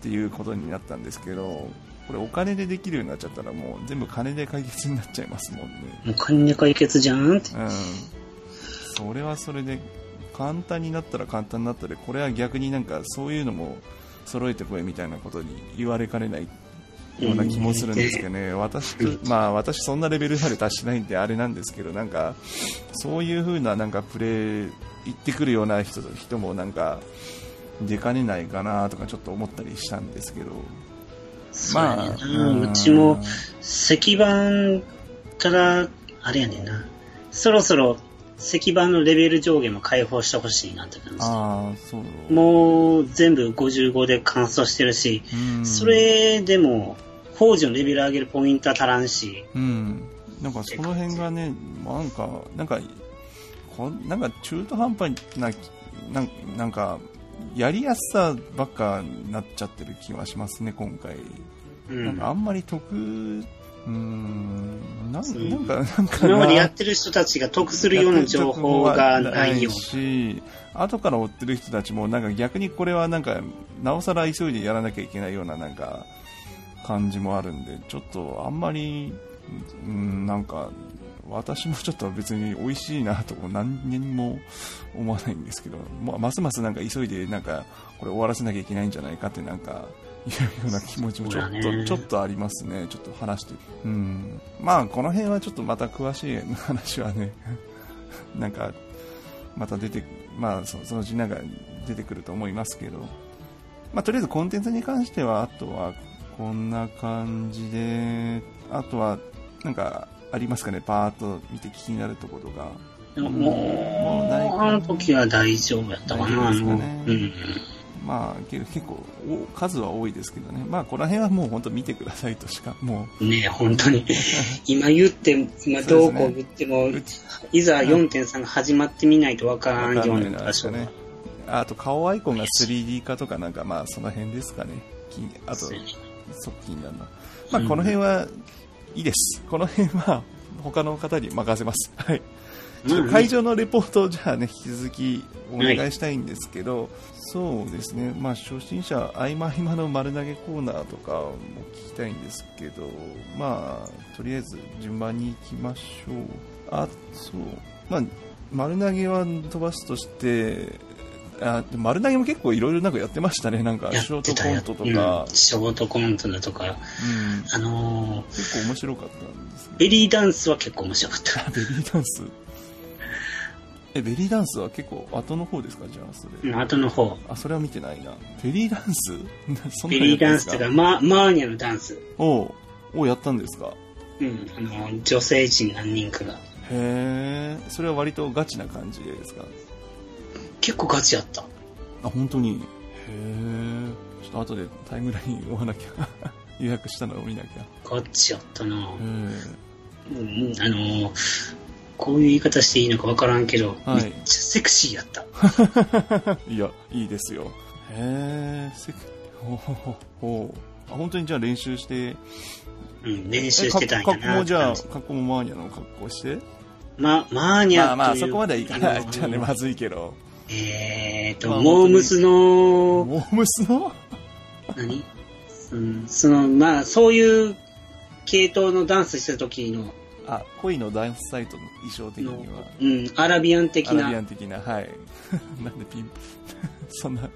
ていうことになったんですけど、これお金でできるようになっちゃったらもう全部金で解決になっちゃいますもんね。もう金で解決じゃんって。うん。それはそれで簡単になったら簡単になったで、これは逆になんかそういうのも揃えてこいみたいなことに言われかねないような気もするんですけどね、私と、まあ私そんなレベルまで達しないんであれなんですけど、なんか、そういう風ななんかプレー、言ってくるような人人もなんか、出かねないかなとかちょっと思ったりしたんですけど、そうやねんな。うちも、石板から、あれやねんな。そろそろ石板のレベル上下も解放してほしいなって感じ。ああ、そう。もう全部55で乾燥してるし、うん。それでも、工事のレベル上げるポイントは足らんし、うん。なんかその辺がね、なんか、なんか、こんなんか中途半端な、なんなんか、やりやすさばっかなっちゃってる気はしますね、今回。うん。なんかあんまり得、うーん、なんか、なんかな、今までやってる人たちが得するような情報がないよ。し、後から追ってる人たちも、なんか逆にこれはなんか、なおさら急いでやらなきゃいけないような、なんか、感じもあるんで、ちょっとあんまり、うん、なんか、私もちょっと別に美味しいなと何にも思わないんですけど、まあますますなんか急いでなんかこれ終わらせなきゃいけないんじゃないかってなんかいうような気持ちもちょっと、ちょっとありますね。ちょっと話して。うん。まあこの辺はちょっとまた詳しい話はね、(laughs) なんかまた出て、まあそそのうちなんか出てくると思いますけど、まあとりあえずコンテンツに関しては、あとはこんな感じで、あとはなんかありますかね、パーッと見て気になるところが。でももうあの時は大丈夫やったかな、ですかね？う。ん。まあけ結構お数は多いですけどね、まあこの辺はもう本当見てくださいとしか、もねえ、本当に。(laughs) 今言って、今どうこう言っても、う、うちいざ4.3が始まってみないとわからんような場所ね。あと顔アイコンが 3D 化とかなんかまあその辺ですかね。きあと、側近な。まあこの辺はいいです。この辺は他の方に任せます。(laughs) はい。ちょっと会場のレポートをじゃあね、引き続きお願いしたいんですけど、そうですね、まあ初心者、合間合間の丸投げコーナーとかも聞きたいんですけど、まあ、とりあえず順番に行きましょう。あ、そう。まあ、丸投げは飛ばすとして、あ丸投げも結構いろいろなんかやってましたね。なんかやショートコントとうんか、ショートコントだとか、うん、あのー結構面白かったんですね。ベリーダンスは結構面白かった。ベリーダンス？え、ベリーダンスは結構後の方ですか？じゃあ、それ。うん後の方。あ、それは見てないな。ベリーダンス？(laughs) そんなベリーダンスとか、やったんですママーニャのダンス。おうおうやったんですか？うん、あのー女性陣何人かが。へえ、それは割とガチな感じですか？結構ガチやった。あ、本当に。へえ、ちょっと後でタイムライン追わなきゃ。(laughs) 予約したのを見なきゃ。ガチやったなへうん、あのーこういう言い方していいのかわからんけど、はいめっちゃセクシーやった。え。(laughs) いや、いいですよ。へえ、せほうほうほうほう。あ、本当にじゃあ練習して、うん、練え習してたんや格好なもじゃあ、格好もマーニャの格好してま、マーニャまあまあ、そこまではいかない。じゃあね、まずいけど。えーと、まあモームスの、モームスの？何？うん、その、まあ、そういう系統のダンスした時の、あ、恋のダンスサイトの衣装的には、うん、アラビアン的アラビアな、ン的な、はい。(laughs) なんでピン、(laughs) そんな、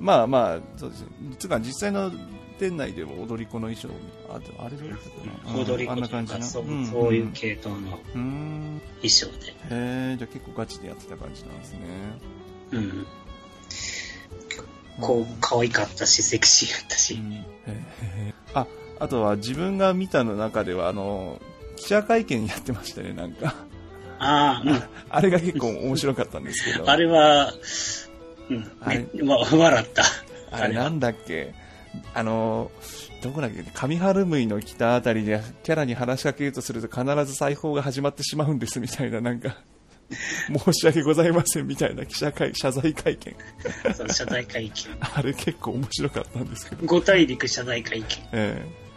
まあまあ、そうですね。つうか、実際の店内でも踊り子の衣装、あ、でもあれどうやったかな、踊り子あんなとう感じなうんそういう系統のうーん。衣装で。へえ、じゃあ結構ガチでやってた感じなんですね。うん。こう、可愛かったし、セクシーやったし。うんあ、あとは自分が見たの中では、あの、記者会見やってましたね、なんか。ああ、うん。あれが結構面白かったんですけど。あれは、うん、あれ？ねわ笑った。あれなんだっけ？あの、どこだっけ上春向の北あたりでキャラに話しかけようとすると必ず裁縫が始まってしまうんですみたいな、なんか、(laughs) 申し訳ございませんみたいな記者会、謝罪会見。謝罪会見。(laughs) あれ結構面白かったんですけど。五大陸謝罪会見。ええ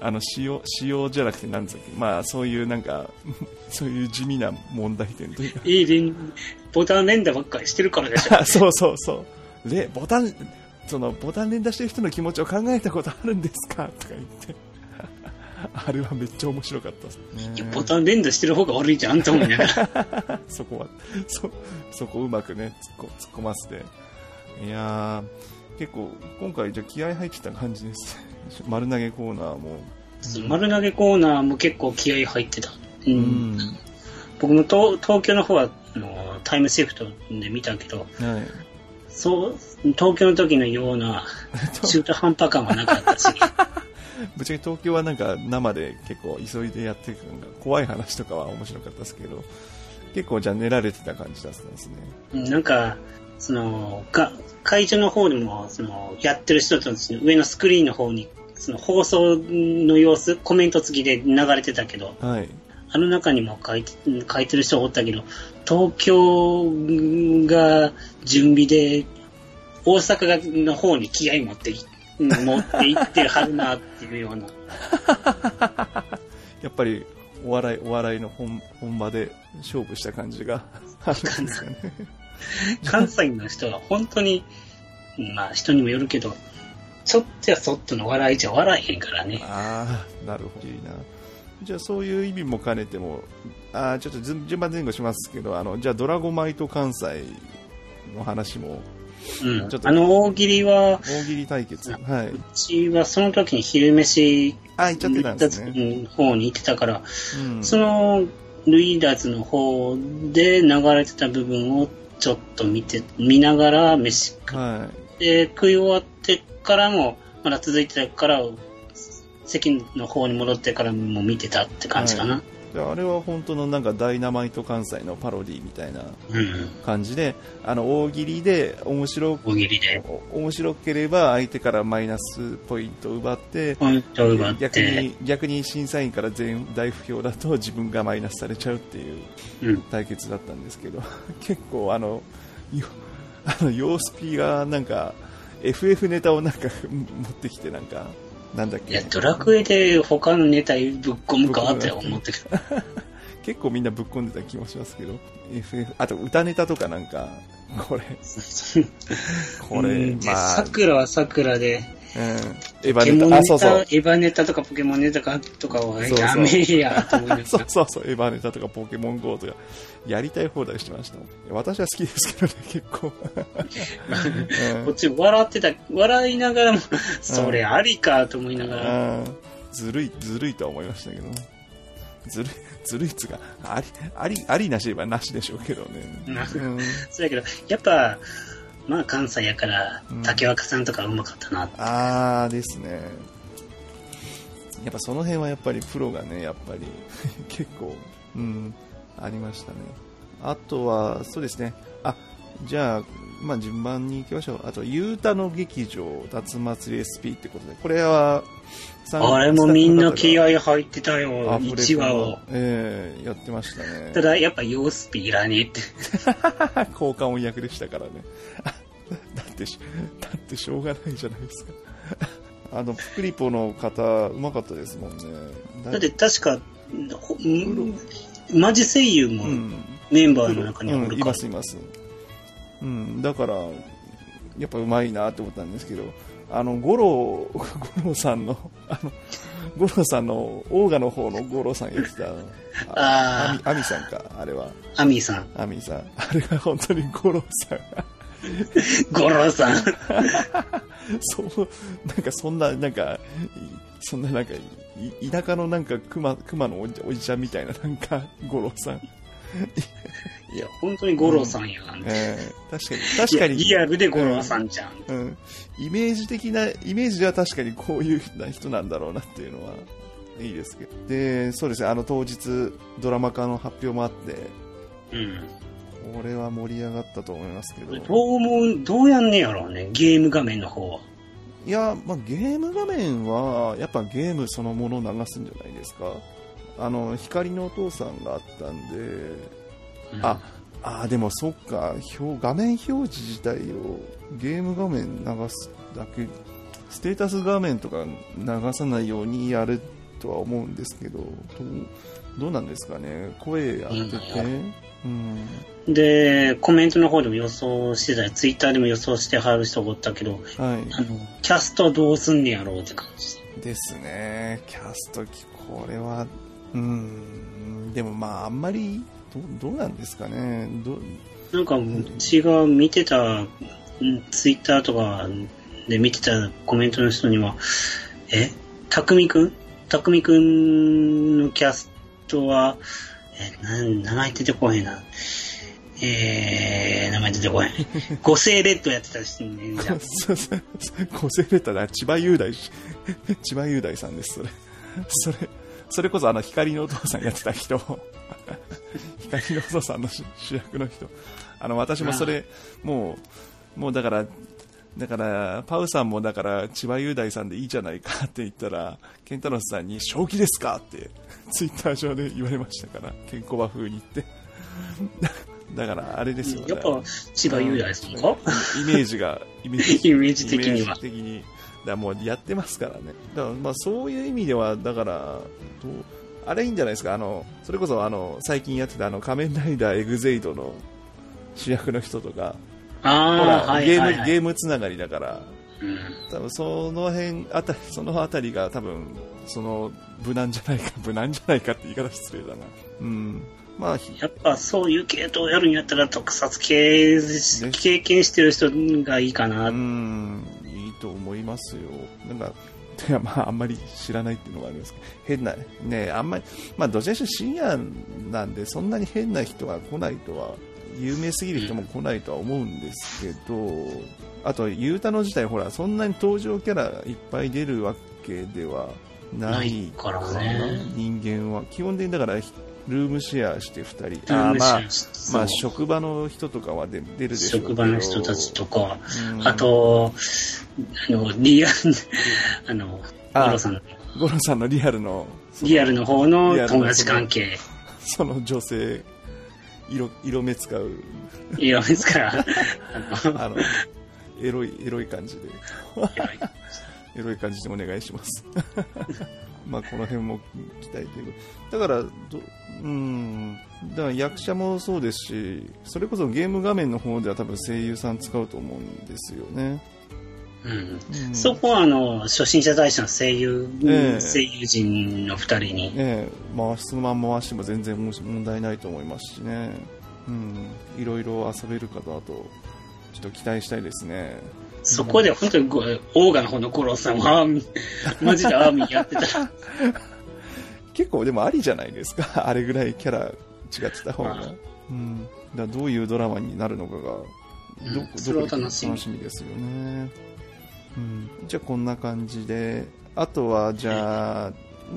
あの、使用、使用じゃなくて何ですかまあ、そういうなんか、(laughs) そういう地味な問題点というか。いい連、ボタン連打ばっかりしてるからでしょ。あそうそうそう。で、ボタン、その、ボタン連打してる人の気持ちを考えたことあるんですか？とか言って。(laughs) あれはめっちゃ面白かったですね。ボタン連打してる方が悪いじゃんと思いながら。(laughs) そこは、そ、そこうまくね、突っ込突っ込ませて。いやー、結構、今回じゃあ気合入ってた感じです。(laughs) 丸投げコーナーも。丸投げコーナーも結構気合入ってた。う。うんん。僕も東東京の方はあのタイムシフトで見たけど、はい。そう、東京の時のような中途半端感はなかったし、(laughs) ぶっちゃけ東京はなんか生で結構急いでやってるのが怖い話とかは面白かったですけど、結構じゃあ練られてた感じだったんですね。なんか、その、が、会場の方でも、その、やってる人たちの上のスクリーンの方に、その放送の様子、コメント付きで流れてたけど、はい。あの中にも書いて、書いてる人おったけど、東京が準備で、大阪の方に気合い持ってい、持っていってはるなっていうような。(laughs) やっぱり、お笑い、お笑いの本本場で勝負した感じがあるんですかね。(laughs) 関西の人は本当に、まあ人にもよるけど、ちょっとやそっとの笑いじゃ笑えへんからね。ああ、なるほどいいな。じゃあそういう意味も兼ねても、あーちょっと順順番前後しますけど、あの、じゃあドラゴマイト関西の話も、うんちょっ。とあの大喜利は、大喜利対決。はい。うちはその時に昼飯あ、行っちゃってたんですね。の方に行ってたから、うん。そのルイダーズの方で流れてた部分をちょっと見て、見ながら飯食はって、食い終わってからも、まだ続いてたから、席の方に戻ってからも見てたって感じかな。い。であれは本当のなんかダイナマイト関西のパロディみたいなうん。感じで、あの、大喜利で面白く大喜利で。お面白ければ相手からマイナスポイントを奪って、逆に逆に審査員から全大不評だと自分がマイナスされちゃうっていううん。対決だったんですけど (laughs) 結構あのよあのヨースピがなんか FF ネタをなんか (laughs) 持ってきてなんかなんだっけ？いや、ドラクエで他のネタぶっ込むかって思ってた。(laughs) 結構みんなぶっ込んでた気もしますけど。FF あと歌ネタとかなんかこれ。(laughs) これまあ。桜は桜で、うん、エヴァネタあそうそう。エヴァネタとかポケモンネタかとかはやめやと思いなそがうそうそう、エヴァネタとかポケモン GO とか、やりたい放題してました。私は好きですけどね、結構。ら、(laughs) こっち笑ってた、笑いながらも、それありかと思いながら、うん。ずるい、ずるいとは思いましたけど。ずるい、ずるいっつうか、あり、あり、ありなしればなしでしょうけどね。うん。そうやけど、やっぱ、まあ関西やからうん、竹若さんとかうまかったな。あーですね。やっぱその辺はやっぱりプロがね、やっぱり (laughs) 結構、うん、ありましたね。あとは、そうですね。あ、じゃあ、まあ順番に行きましょう。あと、ゆうたの劇場、夏祭り SP ってことで、これは、あれもみんな気合合入ってたよ、1話を。ええやってましたね。ただ、やっぱヨースピいらねえって。(laughs) 効果音役でしたからね。(laughs) だってし、だってしょうがないじゃないですか。(laughs) あの、プクリポの方、うまかったですもんね。だって確か、マジ声優もうん。メンバーの中におうん、るからいま。すいます。うん、だから、やっぱうまいなって思ったんですけど、あの、五郎、五郎さんの、あの、五郎さんの、オーガの方の五郎さんやってた、ああアさんか、あれは。アミーさん、アミさん。あれが本当に五郎さんが、ゴロさん。(laughs) そう、なんかそんな、なんか、いそんななんか、い田舎のなんか熊、熊のおじおじちゃんみたいな、なんか、五郎さん。いや、本当にゴロさんやん。ええ確かに、確かに。リアルでゴロさんじゃん。うん、イメージ的な、イメージでは確かにこういう人なんだろうなっていうのは、いいですけど。で、そうですね、あの当日、ドラマ化の発表もあって、うん。これは盛り上がったと思いますけど。どう思う、どうやんねやろうね、ゲーム画面の方は。いや、まあ、ゲーム画面は、やっぱゲームそのものを流すんじゃないですか。あの、光のお父さんがあったんで、うんあ、あ、でもそっか、表画面表示自体をゲーム画面流すだけ、ステータス画面とか流さないようにやるとは思うんですけど、どうどうなんですかね、声やってて、うん、で、コメントの方でも予想してたり、ツイッターでも予想してはる人がおったけど、はあの、キャストどうすんねやろうって感じ。い、ですね、キャスト、これは、うん、でもまあ、あんまり、どどうなんですかね、どなんか、うちが見てた、んツイッターとかで見てたコメントの人には、えたくみくん？たくみくんのキャストは、え、なん、名前出てこへんな。えー、名前出てこへん。(laughs) 五星レッドやってた人ね。じゃんそうそう個性ベタだ、千葉雄大し、千葉雄大さんです、それ。それ、それこそあの光のお父さんやってた人。光のお父さんの主主役の人。あの、私もそれ、もう、もうだから、だから、パウさんもだから、千葉雄大さんでいいじゃないかって言ったら、ケンタロスさんに、正気ですかって、ツイッター上で言われましたから、ケンコバ風に言って。(laughs) だから、あれですよね。やっぱ、千葉雄大さんか？イメージが、(laughs) イメージイメージ的には的に。だもうやってますからね。だからまあそういう意味では、だから、どうあれいいんじゃないですか、あの、それこそあの、最近やってたあの、仮面ライダーエグゼイドの主役の人とか、ほあはいゲーム、はいはい。ゲームつながりだから、うん多分その辺あたり、そのあたりが多分、その、無難じゃないか、(laughs) 無難じゃないかって言い方失礼だな。うん。まあ、ひやっぱそういう系統をやるんやったら特撮系経験してる人がいいかな。うん、いいと思いますよ。なんか、いや、まあ、あんまり知らないっていうのがありますけど、変な、ね、あんまり、まあ、どちらにしろ深夜なんで、そんなに変な人が来ないとは、有名すぎる人も来ないとは思うんですけど、あと、ゆうたの自体、ほら、そんなに登場キャラいっぱい出るわけではないないからね人間は。基本的にだから、ルームシェアして2人。ルームシェアして。まあ、まあ、職場の人とかは出出るでしょう。職場の人たちとか、うん。あと、あの、リアル、(laughs) あの、あゴロさん、ゴロさんのリアルの、リアルの方のの友達関係、その女性、色、色目使う、いや、ですから、あの、あの、エロい、エロい感じで、エロい (laughs) 感じでお願いします。(laughs) まあ、この辺も期待ということ。だから、どうん、だから役者もそうですし、それこそゲーム画面の方では多分声優さん使うと思うんですよね。うん。うん。そこは、あの、初心者大使の声優、ええ。声優陣の二人に、ねえ、回しそのまんま回しても全然も問題ないと思いますしね、うん、いろいろ遊べるかと、ちょっと期待したいですね。そこで本当にご、オーガの方のゴロさんは、(laughs) マジでアーミーやってた。結構でもありじゃないですか、(laughs) あれぐらいキャラ違ってた方が。まあうん、だどういうドラマになるのかが、どうんそれは楽しみ楽しみですよね。うん、じゃあこんな感じで、あとはじゃあ、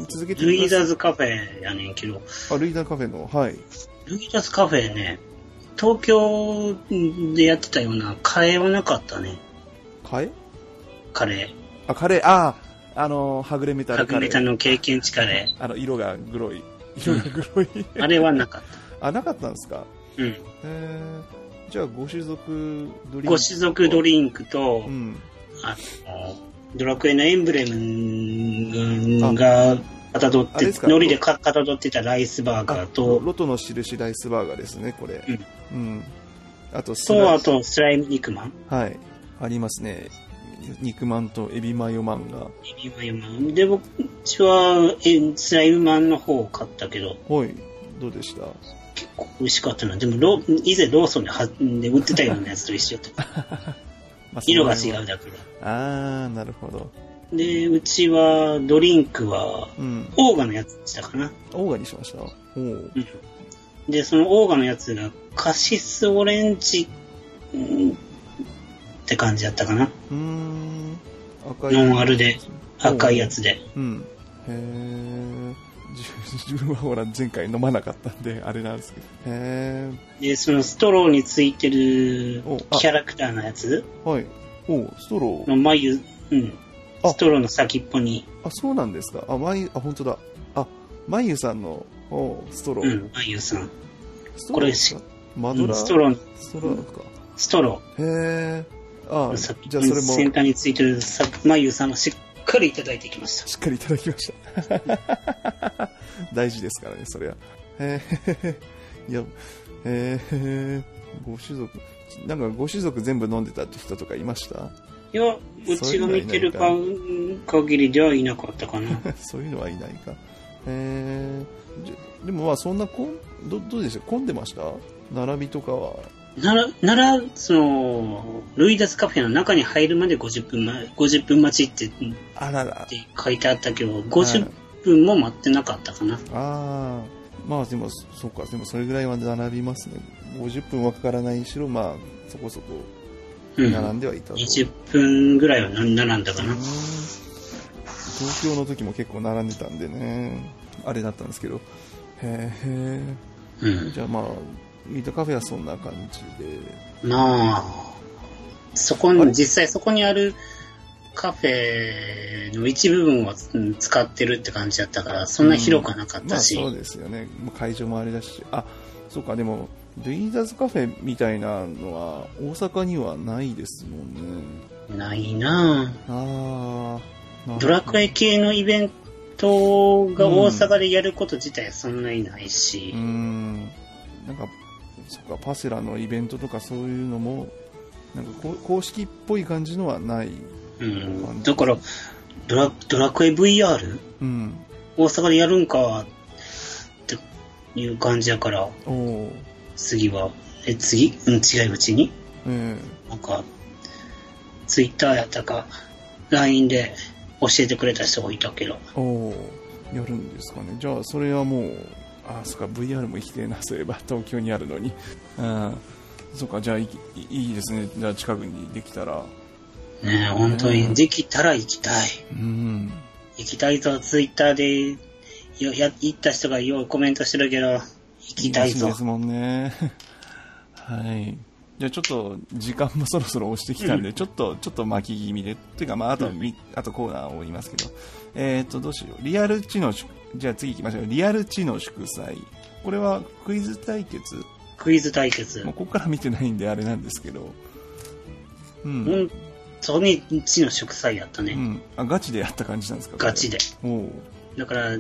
続けてルイーダーズ。ズカフェやねんけど、あ、ルイダーカフェの、はい。ルイーダーズカフェね、東京でやってたようなカレーはなかったね。カレー？カレあ、カレー、ああ、あの、はぐれメター。ルカレー。白メタの経験値カレあの、色が黒い。色が黒い。ー。あれはなかっあ、なかったんですか？た。うん。えー、じゃあ、ご種族ドリンク。ご種族ドリンクと、うん。あの、ドラクエのエンブレムがかたどって海苔でかかたどってたライスバーガーあと、ロトの印ライスバーガーですね、これ。うん。あと、スと、ラあと、スライム肉まん。はい。ありますね。肉まんとエビマヨまんが。エビマヨまん？で、僕は、えスライムマンの方を買ったけど、はい。どうでした？結構美味しかったな。でも、ロ以前ローソンではで売ってたようなやつと一緒だった。(laughs) まあ色が違うだけで。あー、なるほど。で、うちは、ドリンクは、うん。オーガのやつでしたかな。オーガにしました？おうで、そのオーガのやつが、カシスオレンジ、うんって感じだったかな。うーん。赤い。ノンアルで、赤いやつで。うん。へー。自自分はほら前回飲まなかったんで、あれなんですけど。へで、そのストローについてるキャラクターのやつ？ー。はい。おうストロー。の眉、うん。あストローの先っぽに、あ、そうなんですか。あ、まゆ、あ、本当だ。あ、まゆさんの、おストロー。うん、眉さん。ストローですかマドラストロー、ストローか。ストロへえ。あー。先じゃあそれも、先端についてるさ眉さんをしっかりいただいてきました。しっかりいただきました。大事ですからね、それは。へえ。いや、へえ。ご種族。なんかご種族全部飲んでたって人とかいました？いや、うちが見てるか限りではいなかったかな。(laughs) そういうのはいないか。へえ。じゃでもまあそんなこん、ど、どうでした？混んでました？並びとかは。なら、なら、その、ルイダスカフェの中に入るまで50分前、50分待ちってっあらら。て書いてあったけど、50分も待ってなかったかな。ああ、まあでも、そうか、でもそれぐらいは並びますね。50分はかからないにしろ、まあ、そこそこうん。並んではいたと。20分ぐらいはな並んだかなうん。東京の時も結構並んでたんでね、あれだったんですけど。へえ。うん。じゃあまあ、ミートカフェはそんな感じで。まあ、そこに、実際そこにあるカフェの一部分をうん使ってるって感じだったから、そんな広くはなかっまあたし。そうですよね。会場もあれだし。あ、そうか、でも、デイザーズカフェみたいなのは大阪にはないですもんね。ないなあ。ドラクエ系のイベントが大阪でやること自体はそんなにないしうー、ん。なんか、そっか、パセラのイベントとかそういうのも、なんか公式っぽい感じのはない。うん。だから、ドラドラクエ VR? うん。大阪でやるんかっていう感じやから、おお。次は、え、次？うん、違いうちにえなんか、ツイッターやったか、LINE で教えてくれた人がいたけど、えおお。やるんですかね。じゃあ、それはもう、あ、そっか、VR も行きてえな、そういえば、東京にあるのに。うん。そっか、じゃあいい、ですね。じゃあ、近くにできたら。ねえ、本当に、できたら行きたい。うん。行きたいとツイッターでよや行った人がようコメントしてるけど、行きたいぞで。すもんね。(laughs) はい。じゃあちょっと時間もそろそろ押してきたんで、ちょっと、ちょっと巻き気味で、っていうかまああと、みあとコーナーを言いますけど、えっ、と、どうしよう。リアル知能祝、じゃあ次行きましょう。リアル知能祝祭。これはクイズ対決クイズ対決もう。ここから見てないんであれなんですけど。うん。本当に地の祝祭やったね。うん。あ、ガチでやった感じなんですか？ガチで。おだから、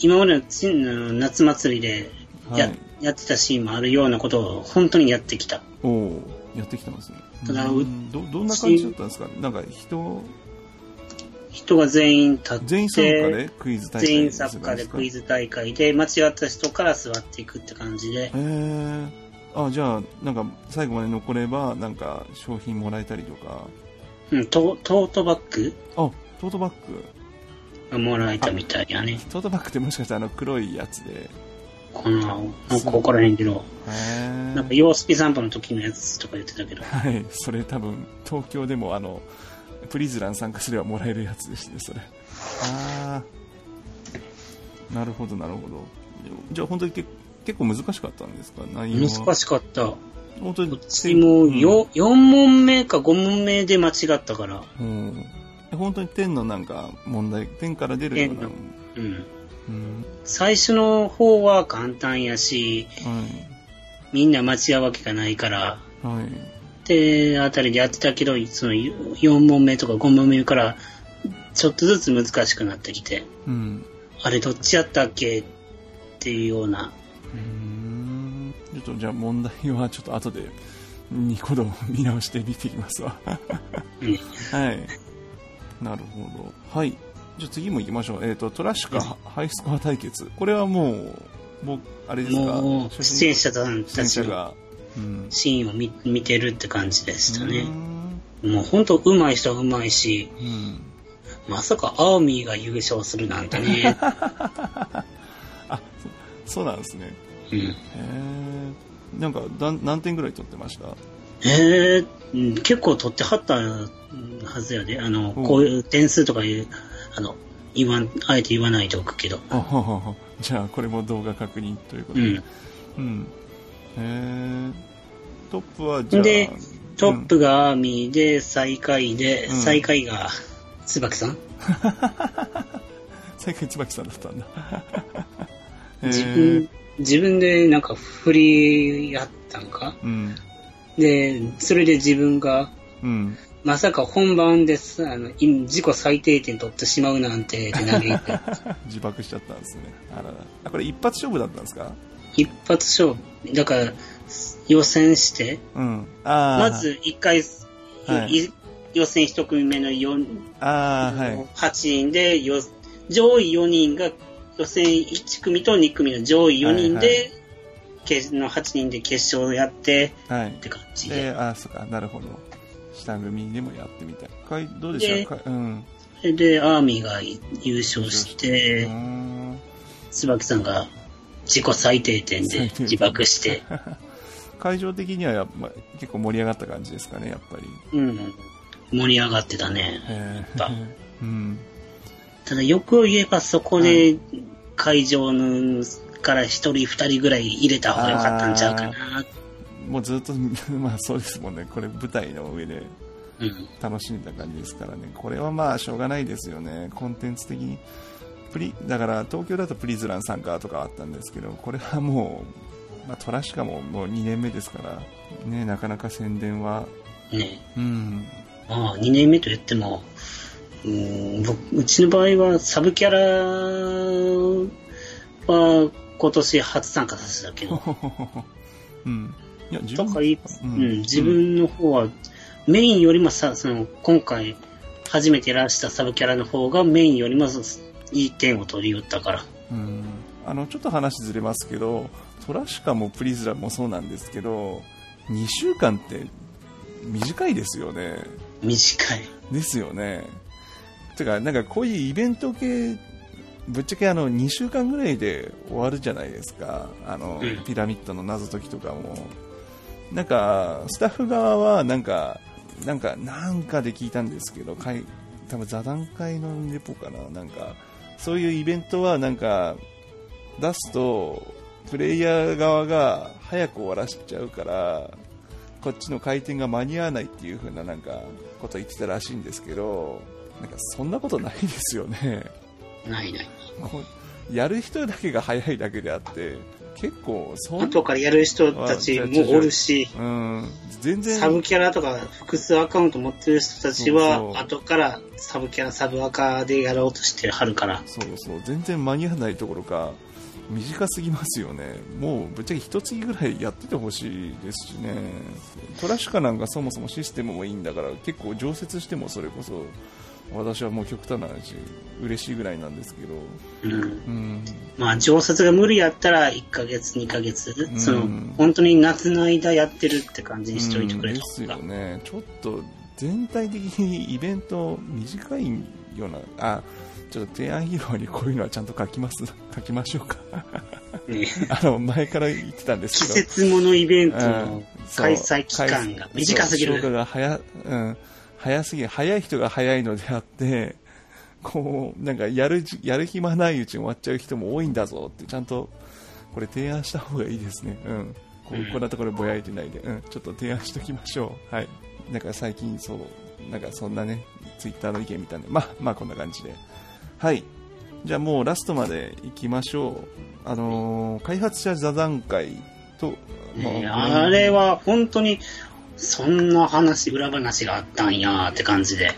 今までの地の夏祭りでや,、はいやってたシーンもあるようなことを本当にやってきた。おおやってきてますね。ただうんど、どんな感じだったんですか？なんか人、人が全員立って、全員参加でクイズ大会全員参加でクイズ。ズ大会で、間違った人から座っていくって感じでへ、えあ、じゃあ、なんか、最後まで残れば、なんか、商品もらえたりとか。うん、トトートバッグ？あ、トートバッグ。がもらえたみたいやね。トートバッグってもしかしたらあの黒いやつで。この、もうここら辺けど、なんか、洋スピ散歩の時のやつとか言ってたけど、はい、それ多分、東京でもあの、プリズラン参加すればもらえるやつですね、それ。ああ。なるほど、なるほど。じゃあ本当にけ結構難しかったんですか？内容は。難しかった。本当に。うちもよ、4問目か5問目で間違ったから、うん。本当に点のなんか問題、点から出るような。うん。うん。最初の方は簡単やし、はみんな間違うわけがないから、い。はい。で、あたりでやってたけど、その4問目とか5問目から、ちょっとずつ難しくなってきて、うん。あれどっちやったっけっていうような、うーん。ちょっとじゃあ問題はちょっと後で、ニコ動見直して見ていきますわ。うんはい。なるほど。はい。じゃあ次も行きましょう。えっ、と、トラッシュかハイスコア対決。これはもう、もう、あれですか？出演者たちが。うん。シーンを見見てるって感じでしたうね。んもう本当上手い人は上手いし、うん。まさかアーミーが優勝するなんてね。(laughs) あ、そそうなんですね。うん、へえ。なんか何点ぐらい取ってました？えーうん結構取ってはったはずやで。あの、うんこういう点数とかいう、あの、言わん、あえて言わないでおくけど。じゃあ、これも動画確認ということで。うん。うん。へえ。トップは、じゃあ。で、トップがアーミーで、最下位で、うん最下位が、椿さん？(laughs) 最近椿さんだったんだ。(laughs) へ自ー分、自分でなんか振りやったんか？うん。で、それで自分が、うん。まさか本番です、あの、い自己最低点取ってしまうなんて、って嘆いて (laughs) 自爆しちゃったんですね。あらこれ一発勝負だったんですか？一発勝負。だから、予選して、うん。ま、ず一回、はいい予選一組目の4、ああ、はい。8人でよ、上位4人が予選1組と2組の上位4人で、はい決の8人で決勝やってはいっ。て感じで。で、ああ、そっか、なるほど。下組でもやってみたい。かいどうでした？うん。で、アーミーが優勝しうて椿さんが自己最低点で自爆して、(laughs) 会場的にはやっぱ結構盛り上がった感じですかね、やっぱり。うん、盛り上がってたね。へだ (laughs) うん。ただ、よく言えばそこで会場のから1人2人ぐらい入れた方が良かったんちゃうかな。もうずっと、(laughs) まあそうですもんね。これ舞台の上でうん。楽しんだ感じですからね。これはまあしょうがないですよね。コンテンツ的に。プリ、だから東京だとプリズラン参加とかあったんですけど、これはもう、まあトラシカももう2年目ですから、ね、なかなか宣伝は、ね。うん、まあ2年目と言っても、うん、僕うちの場合はサブキャラは今年初参加させたけど、(laughs) うん。いや、自分だか自分の方はメインよりもさ、その今回初めてやらしたサブキャラの方がメインよりもいい点を取り寄ったから。うん。あのちょっと話ずれますけどトラシカもプリズラもそうなんですけど2週間って短いですよね。短い。ですよね。てかなんかこういうイベント系ぶっちゃけあの2週間ぐらいで終わるじゃないですか。あの、うん。ピラミッドの謎解きとかも。なんかスタッフ側はなんかなんかなんかで聞いたんですけど会多分座談会のレポかな。なんかそういうイベントはなんか出すとプレイヤー側が早く終わらせちゃうからこっちの回転が間に合わないっていう風ななんかこと言ってたらしいんですけどなんかそんなことないですよねないない。やる人だけが早いだけであって結構そん後からやる人たちもおるし、うん全然。サブキャラとか複数アカウント持ってる人たちは、後からサブキャラ、サブアカでやろうとしてはるから。そうそう。全然間に合わないところか短すぎますよね。もうぶっちゃけ一月ぐらいやっててほしいですしね。トラシカなんかそもそもシステムもいいんだから結構常設してもそれこそ私はもう極端な話嬉しいぐらいなんですけど。うん。うんまあ、常設が無理やったら1ヶ月、2ヶ月、ん。その、本当に夏の間やってるって感じにしておいてくれたうん。ですよね。ちょっと全体的にイベント短いようなあちょっと提案披露にこういうのはちゃんと書きます書きましょうか。ね、(laughs) あの前から言ってたんです季けど。節ものイベントうの開催期間が短すぎそう消化る。が早,、うん、早すぎ早い人が早いのであってこうなんかやるじやる暇ないうちに終わっちゃう人も多いんだぞってちゃんとこれ提案した方がいいですね、うん、こうこんなところぼやいてないで、うん、ちょっと提案しておきましょう。はい。なんか最近そうなんかそんなねツイッターの意見見たんでまあまあこんな感じで。はい。じゃあもうラストまで行きましょう。あのー開発者座談会と、まねあれは本当に、そんな話、裏話があったんやーって感じで。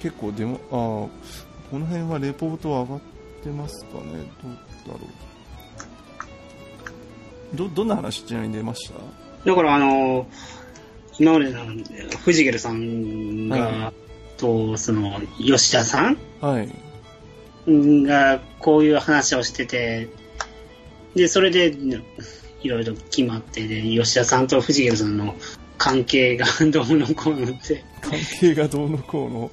結構でもあーこの辺はレポートは上がってますかね？どうだろう？どどんな話ちなみに出ました？だからあの、今までの藤ゲルさんが、はと、その、吉田さんはい。がこういう話をしてて、で、それで、いろいろ決まって、で、吉田さんと藤ゲさんの関係がどうのこうのって。関係がどうのこうの。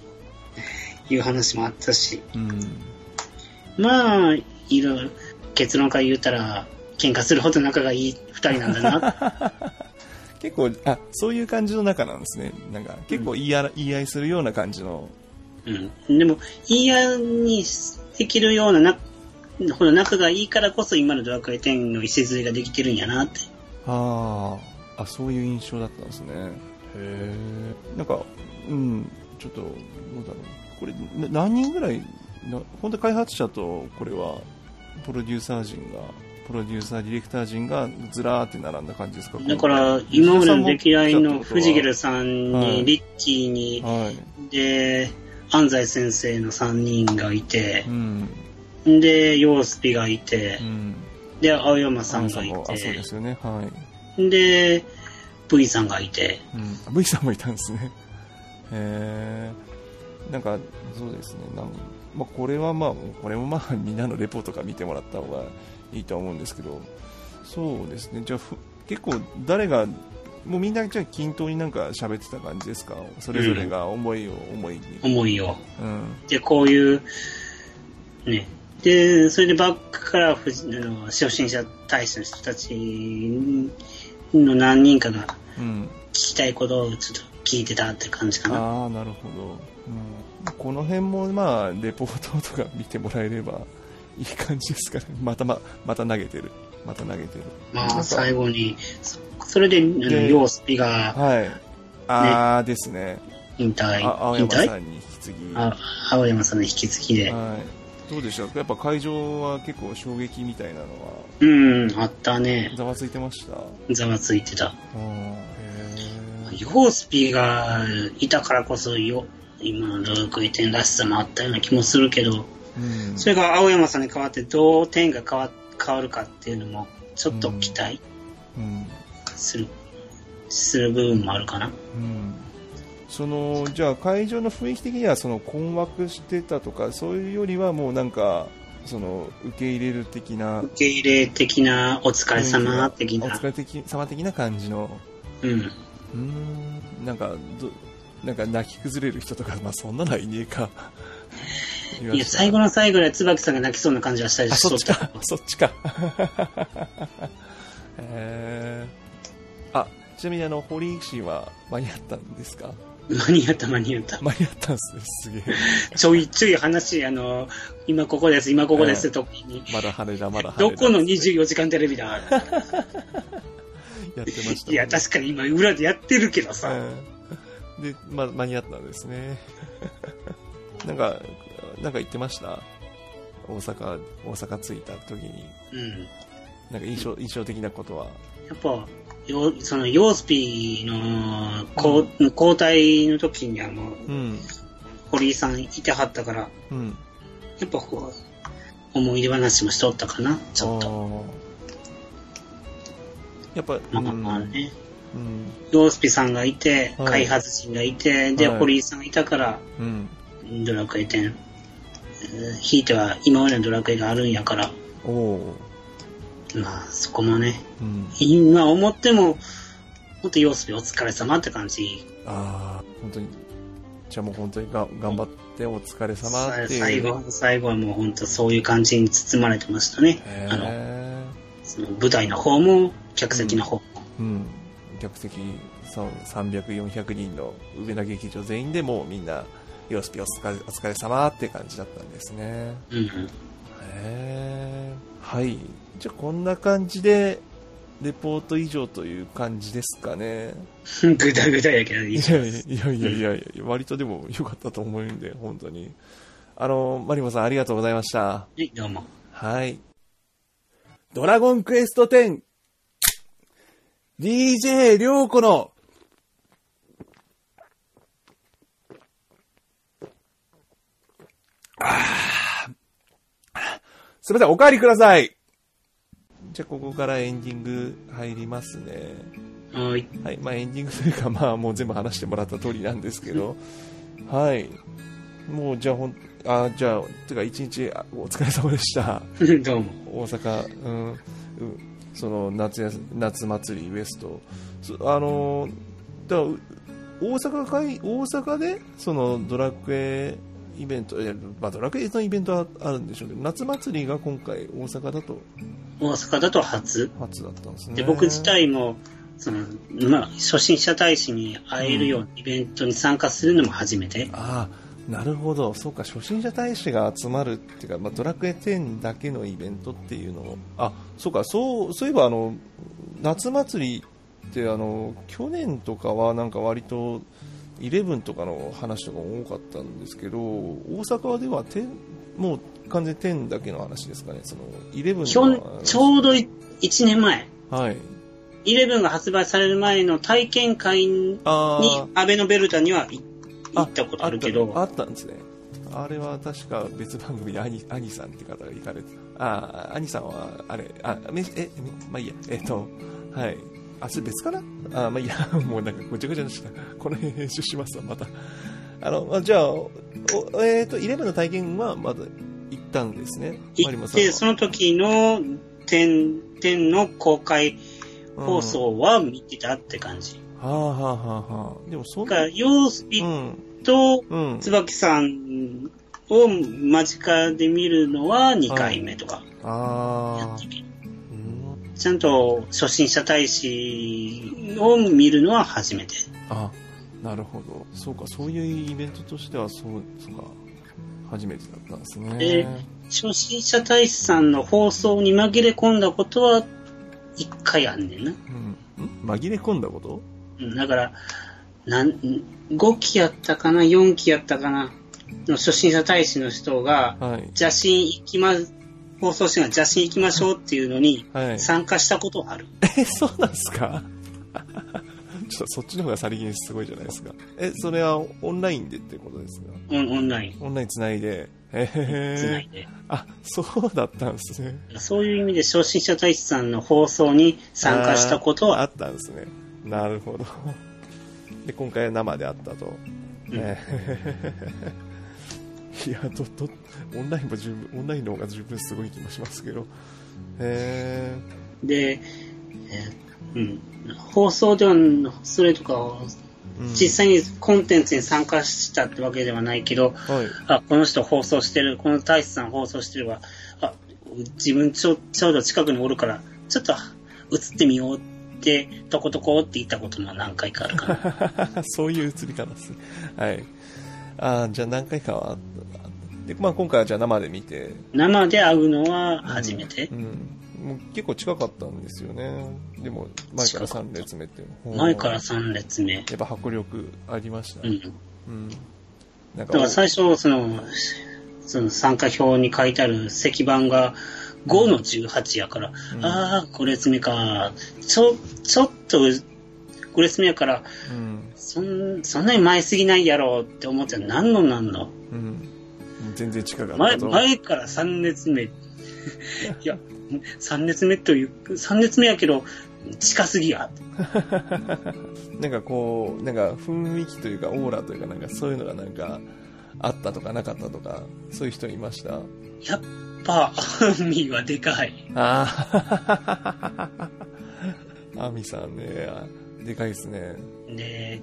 いう話もあったし、うん。まあ、いろいろ、結論から言うたら、喧嘩するほど仲がいい二人なんだな。(laughs) 結構あそういう感じの中なんですね。なんか結構言いあら言い合いするような感じの。うん。でも、言い合いにできるようなな、ほど仲がいいからこそ今のドラクエ10の礎ができてるんやなって。あーあそういう印象だったんですね。へえなんかうんちょっとどうだろう。これな何人ぐらいな本当開発者とこれはプロデューサー陣がプロデューサーディレクター陣がずらーって並んだ感じですか？だから、今までの出来合いの藤ゲルルさんに、はいリッキーに、はい。で、安西先生の3人がいてう、ん。で、ヨースピがいてう、ん。で、青山さんがいさんもあそうでて、すよね。はいで、V さんがいて、うん。V さんもいたんですね。へえなんかそうですね。なんまあ、これはまあこれもまあみんなのレポートから見てもらった方がいいとは思うんですけど。そうですね。じゃあふ結構誰がもうみんなじゃあ均等になんか喋ってた感じですか？それぞれが思いを思いに、思いを。うん。で、こういう、ね。で、それでバックからふじあの初心者大使の人たちの何人かがうん、聞きたいことをちょっと聞いてたって感じかな。ああなるほど、うん、この辺もまあレポートとか見てもらえればいい感じですかね。またま、また投げてる。また投げてる。まあ、最後に、そそれで、あのでヨースピがはい。あーですね。引退、あ青引退山さんに引き継ぎ。あ青山さんの引き継ぎで。はい。どうでした？やっぱ会場は結構衝撃みたいなのは、うん、あったね。ざわついてました？ざわついてた。ヨースピがいたからこそよ、今のドラクエ10らしさもあったような気もするけど、ーうん。それが青山さんに代わってどう点が変わ変わるかっていうのも、ちょっと期待うん。する、する部分もあるかな。うん。その、じゃあ会場の雰囲気的にはその困惑してたとか、そういうよりはもうなんか、その、受け入れる的な、受け入れ的な、お疲れ様的なお疲。れ的様的な感じの、うん。うーん、なんか、ど、なんか泣き崩れる人とか、まあそんなのはいねえか。(laughs) いや、最後の最後で椿さんが泣きそうな感じはしたりあ、しそっちか、そ (laughs) っちか。(laughs) えー、あ、ちなみにあの、堀井氏は間に合ったんですか？間に合った間に合った。間に合ったんですね、すげえ。ちょいちょい話、あの、今ここです、今ここですって時に、まだ羽田、まだ羽田。どこの24時間テレビだ？(laughs) やってました、いや、確かに今裏でやってるけどさ、うんで、ま、間に合ったんですね。(laughs) なんか、なんか言ってました？大阪、大阪着いた時に、うん。なんか印象、印象的なことは。やっぱ、よそのヨースピの交交代の時にあの、うん、堀井さんいてはったから、うん。やっぱこう、思い出話もしとったかな、ちょっと。と。やっぱ、まあうんまあね。うん、ヨースピさんがいて、はい開発陣がいて、で、はい堀井さんがいたから、うん。ドラクエ10。えーひいては今までのドラクエがあるんやから、おおまあそこもね、うん。今思っても、ほんとヨースピお疲れ様って感じ。ああ、本当に。じゃあもう本当にが頑張ってお疲れ様っていう。最後、最後はもう本当そういう感じに包まれてましたね。へあの、え。その舞台の方も、客席の方も。うん。客席そう300、400人の上田劇場全員でもうみんな、ヨースピお疲れお疲れ様って感じだったんですね。うんうん。へえ。はい。じゃあこんな感じで、レポート以上という感じですかね。(laughs) ぐだぐだやけどいいいやいやいやいやいや割とでも良かったと思うんで、本当に。あの、マリモさんありがとうございました。はい、どうも。はい。ドラゴンクエスト 10! DJ りょうこの、あーすみません、お帰りください。じゃあ、ここからエンディング入りますね。はい。はい。まあ、エンディングというか、まあ、もう全部話してもらった通りなんですけど、はい。もう、じゃあ、ほん、あ、じゃあ、てか、一日、あお疲れ様でした。(laughs) どうも。大阪、うん、うん、その夏や夏祭りウエスト、そあのだ大阪会大阪でそのドラクエイベント、まあ、ドラクエのイベントはあるんでしょうけど、夏祭りが今回大阪だと大阪だと初。初だったんですね。で、僕自体も、その、まあ、初心者大使に会えるようなイベントに参加するのも初めて。ああ、なるほど。そうか、初心者大使が集まるっていうか、まあ、ドラクエ10だけのイベントっていうのを、あ、そうか、そう、そういえばあの、夏祭りってあの、去年とかはなんか割と、11とかの話とか多かったんですけど、大阪では10、もう完全に10だけの話ですかね、その、11きょちょうど1年前。はい。11が発売される前の体験会に、アベノベルタには行行ったことあるけど、あったあったんですね。あれは確か別番組で兄兄さんって方が行かれて、ああ、兄さんは、あれ、あ、めえ、めまあいいや、えっと、はい。あ、それ別かな？あ、まあいいや、(laughs) もうなんかごちゃごちゃにした。この辺編集しますわ、また。あの、あじゃあ、おえっ、と、11の体験はまだ行ったんですね。行って。その時の点、点の公開放送は見てたって感じ。はあはあはあはあ。でもそんな、だから、ヨースピうん、とうん。椿さんを間近で見るのは2回目とか。ああ、うん。ちゃんと初心者大使を見るのは初めて。あ、なるほど。そうか、そういうイベントとしては、そう、か。初めてだったんですね。で初心者大使さんの放送に紛れ込んだことは、一回あんねんな。うん。ん？紛れ込んだこと？うんだから、なん、5期やったかな、4期やったかな、の初心者大使の人が、はい。邪神行きま、放送してが邪神行きましょうっていうのにはい参加したことはある。え、そうなんですか？ちょっとそっちの方がさりげにすごいじゃないですか。え、それはオンラインでってことですか？オンオンライン。オンラインつないで。へへつないで。あ、そうだったんですね。そういう意味で初心者大使さんの放送に参加したことはあったんですね。なるほど。で、今回は生であったと。うんえー (laughs) いや、ど、ど、オンラインも十分、オンラインの方が十分すごい気もしますけど。へで、えーうん、放送では、それとかを、実際にコンテンツに参加したってわけではないけど、はい。あ、この人放送してる、この大使さん放送してるわ、あ、自分ちょちょうど近くにおるから、ちょっと映ってみようって、とことこって言ったことも何回かあるかな。(laughs) そういう映り方ですね。はい。あーじゃあ何回かは。で、まあ今回はじゃあ生で見て、生で会うのは初めてう。ん。もう結構近かったんですよね。でも、前から3列目って。前から3列目。やっぱ迫力ありました。うん。うん。なんだから最初、その、その参加表に書いてある石板が5の18やから、うんああ、5列目か。ちょ、ちょっと5列目やから、うん。そん、そんなに前すぎないやろうって思って何の何の？うん。全然近かった前、と。前から3列目。(laughs) いや、3列目という、3列目やけど、近すぎや。(laughs) なんかこう、なんか雰囲気というか、オーラというか、なんかそういうのがなんか、あったとかなかったとか、そういう人いました？やっぱ、アミはでかい。ああ。(laughs) アミさんね、あでかいですね。で、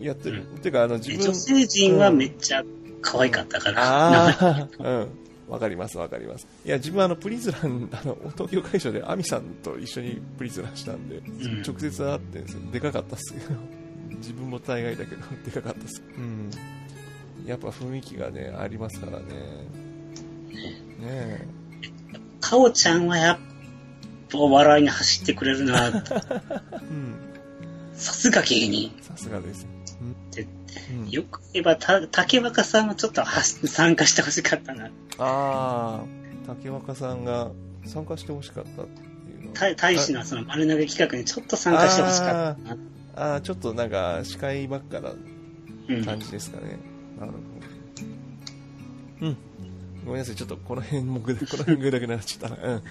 やってる。うてか、あの、自分。女性陣はめっちゃ可愛かったから。ああ、うん。(laughs) わかります、わかります。いや、自分あの、プリズラン、あの、東京会場でアミさんと一緒にプリズランしたんで、ん直接会ってんですよ。でかかったっすけど。(laughs) 自分も大概だけど、(laughs) でかかったっす。うん。やっぱ雰囲気がね、ありますからね。ねえ。かおちゃんはやっぱ笑いに走ってくれるな。(laughs) うん。さすが芸人。さすがです。でうん。よく言えば、た、竹若さんもちょっと参加してほしかったな。ああ、竹若さんが参加してほしかったっていうの大使のその丸投げ企画にちょっと参加してほしかったな。ああ、ちょっとなんか、司会ばっかなうん。感じですかね。なるほど。うん。ごめんなさい、ちょっとこの辺もぐだ、この辺ぐだぐなっちゃったな。うん。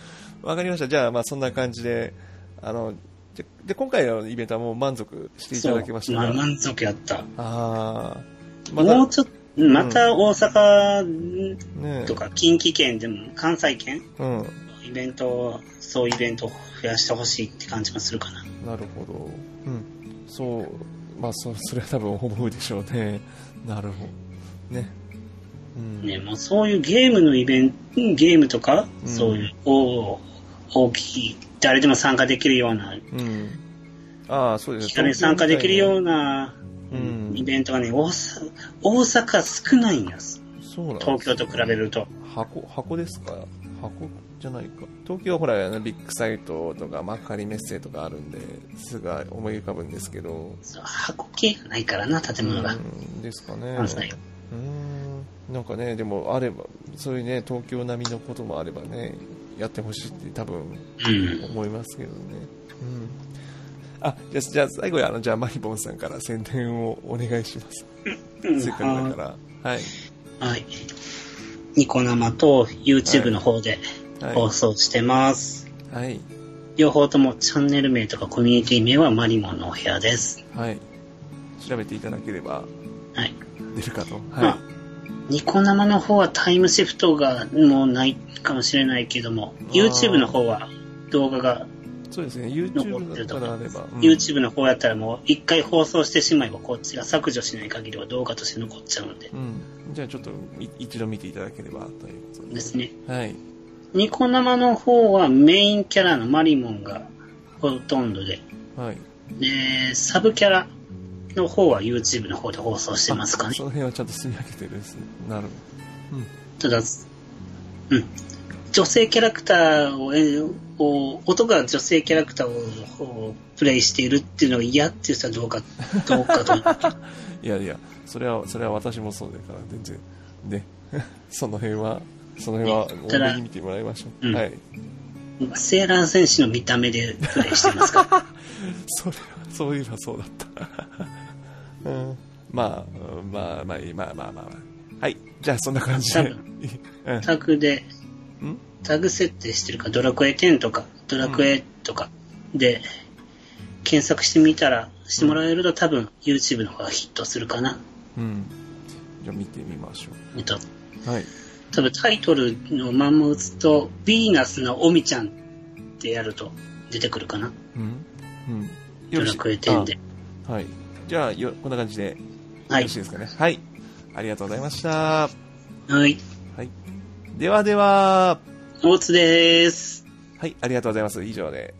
わかりました。じゃあ、まあそんな感じで、あの、で、で今回のイベントはもう満足していただけましたまあ満足やった。ああ。またもうちょっと、また大阪ねとか近畿圏でも関西圏うん。イベントを、そういうイベントを増やしてほしいって感じもするかな。なるほど。うん。そう、まあ、そそれは多分思うでしょうね。(laughs) なるほど。ね。うん。ね、もうそういうゲームのイベント、ゲームとか、うんそういう大大きい、誰でも参加できるような、うん。ああ、そうです気軽に参加できるようなうんイベントがね、大阪、大阪少ないんです。そうなんです東京と比べると。箱、箱ですか？箱じゃないか。東京はほら、あのビッグサイトとか幕張メッセとかあるんで、すぐ思い浮かぶんですけど。箱系がないからな、建物が。うんですかね。うーん。なんかね、でもあれば、そういうね、東京並みのこともあればね、やってほしいって多分うん。思いますけどね。うん。あ、じゃあ、じゃあ最後にあの、じゃあマリボンさんから宣伝をお願いします。うんせっかくだから。はい。はい。ニコ生と YouTube の方ではい。放送してます。はい。両方ともチャンネル名とかコミュニティ名はマリモンのお部屋です。はい。調べていただければはい。出るかと。まあはニコ生の方はタイムシフトがもうないかもしれないけども、YouTube の方は動画が、い。そうですね。残って YouTube るとかからあれば。うん YouTube の方やったらもう一回放送してしまえばこっちが削除しない限りは動画として残っちゃうんで。うん。じゃあちょっとい一度見ていただければということで。ですね。はい。ニコ生の方はメインキャラのマリモンがほとんどで、はい。で、サブキャラの方は YouTube の方で放送してますかねあ。その辺はちゃんと住み分けてるんですね。なるほど。うん。ただ、うん。女性キャラクターを、えを音が女性キャラクターををプレイしているっていうのが嫌っていう人はどうか、どうかと。(laughs) いやいや、それは、それは私もそうだから、全然。ね。(laughs) その辺は、その辺は、多めに見てもらいましょう。うんはい。セーラー戦士の見た目でプレイしてますから。(laughs) それは、そういえばそうだった。うん。まあ、うんまあ、まあまあまあまあまあ。はい。じゃあ、そんな感じで。うん。タグで、ん？タグ設定してるか、ドラクエ10とか、ドラクエとかで、検索してみたら、してもらえると多分 YouTube の方がヒットするかな。うん。じゃあ、見てみましょえっと、う。はい。多分タイトルのまんま打つと、ヴィーナスのオミちゃんってやると出てくるかな。うん。うん。ドラクエ10で。あはい。じゃあ、よ、こんな感じで、よはいろしい。ですかね。はい。ありがとうございました。はい。はい。ではでは、大津です。はい、ありがとうございます。以上で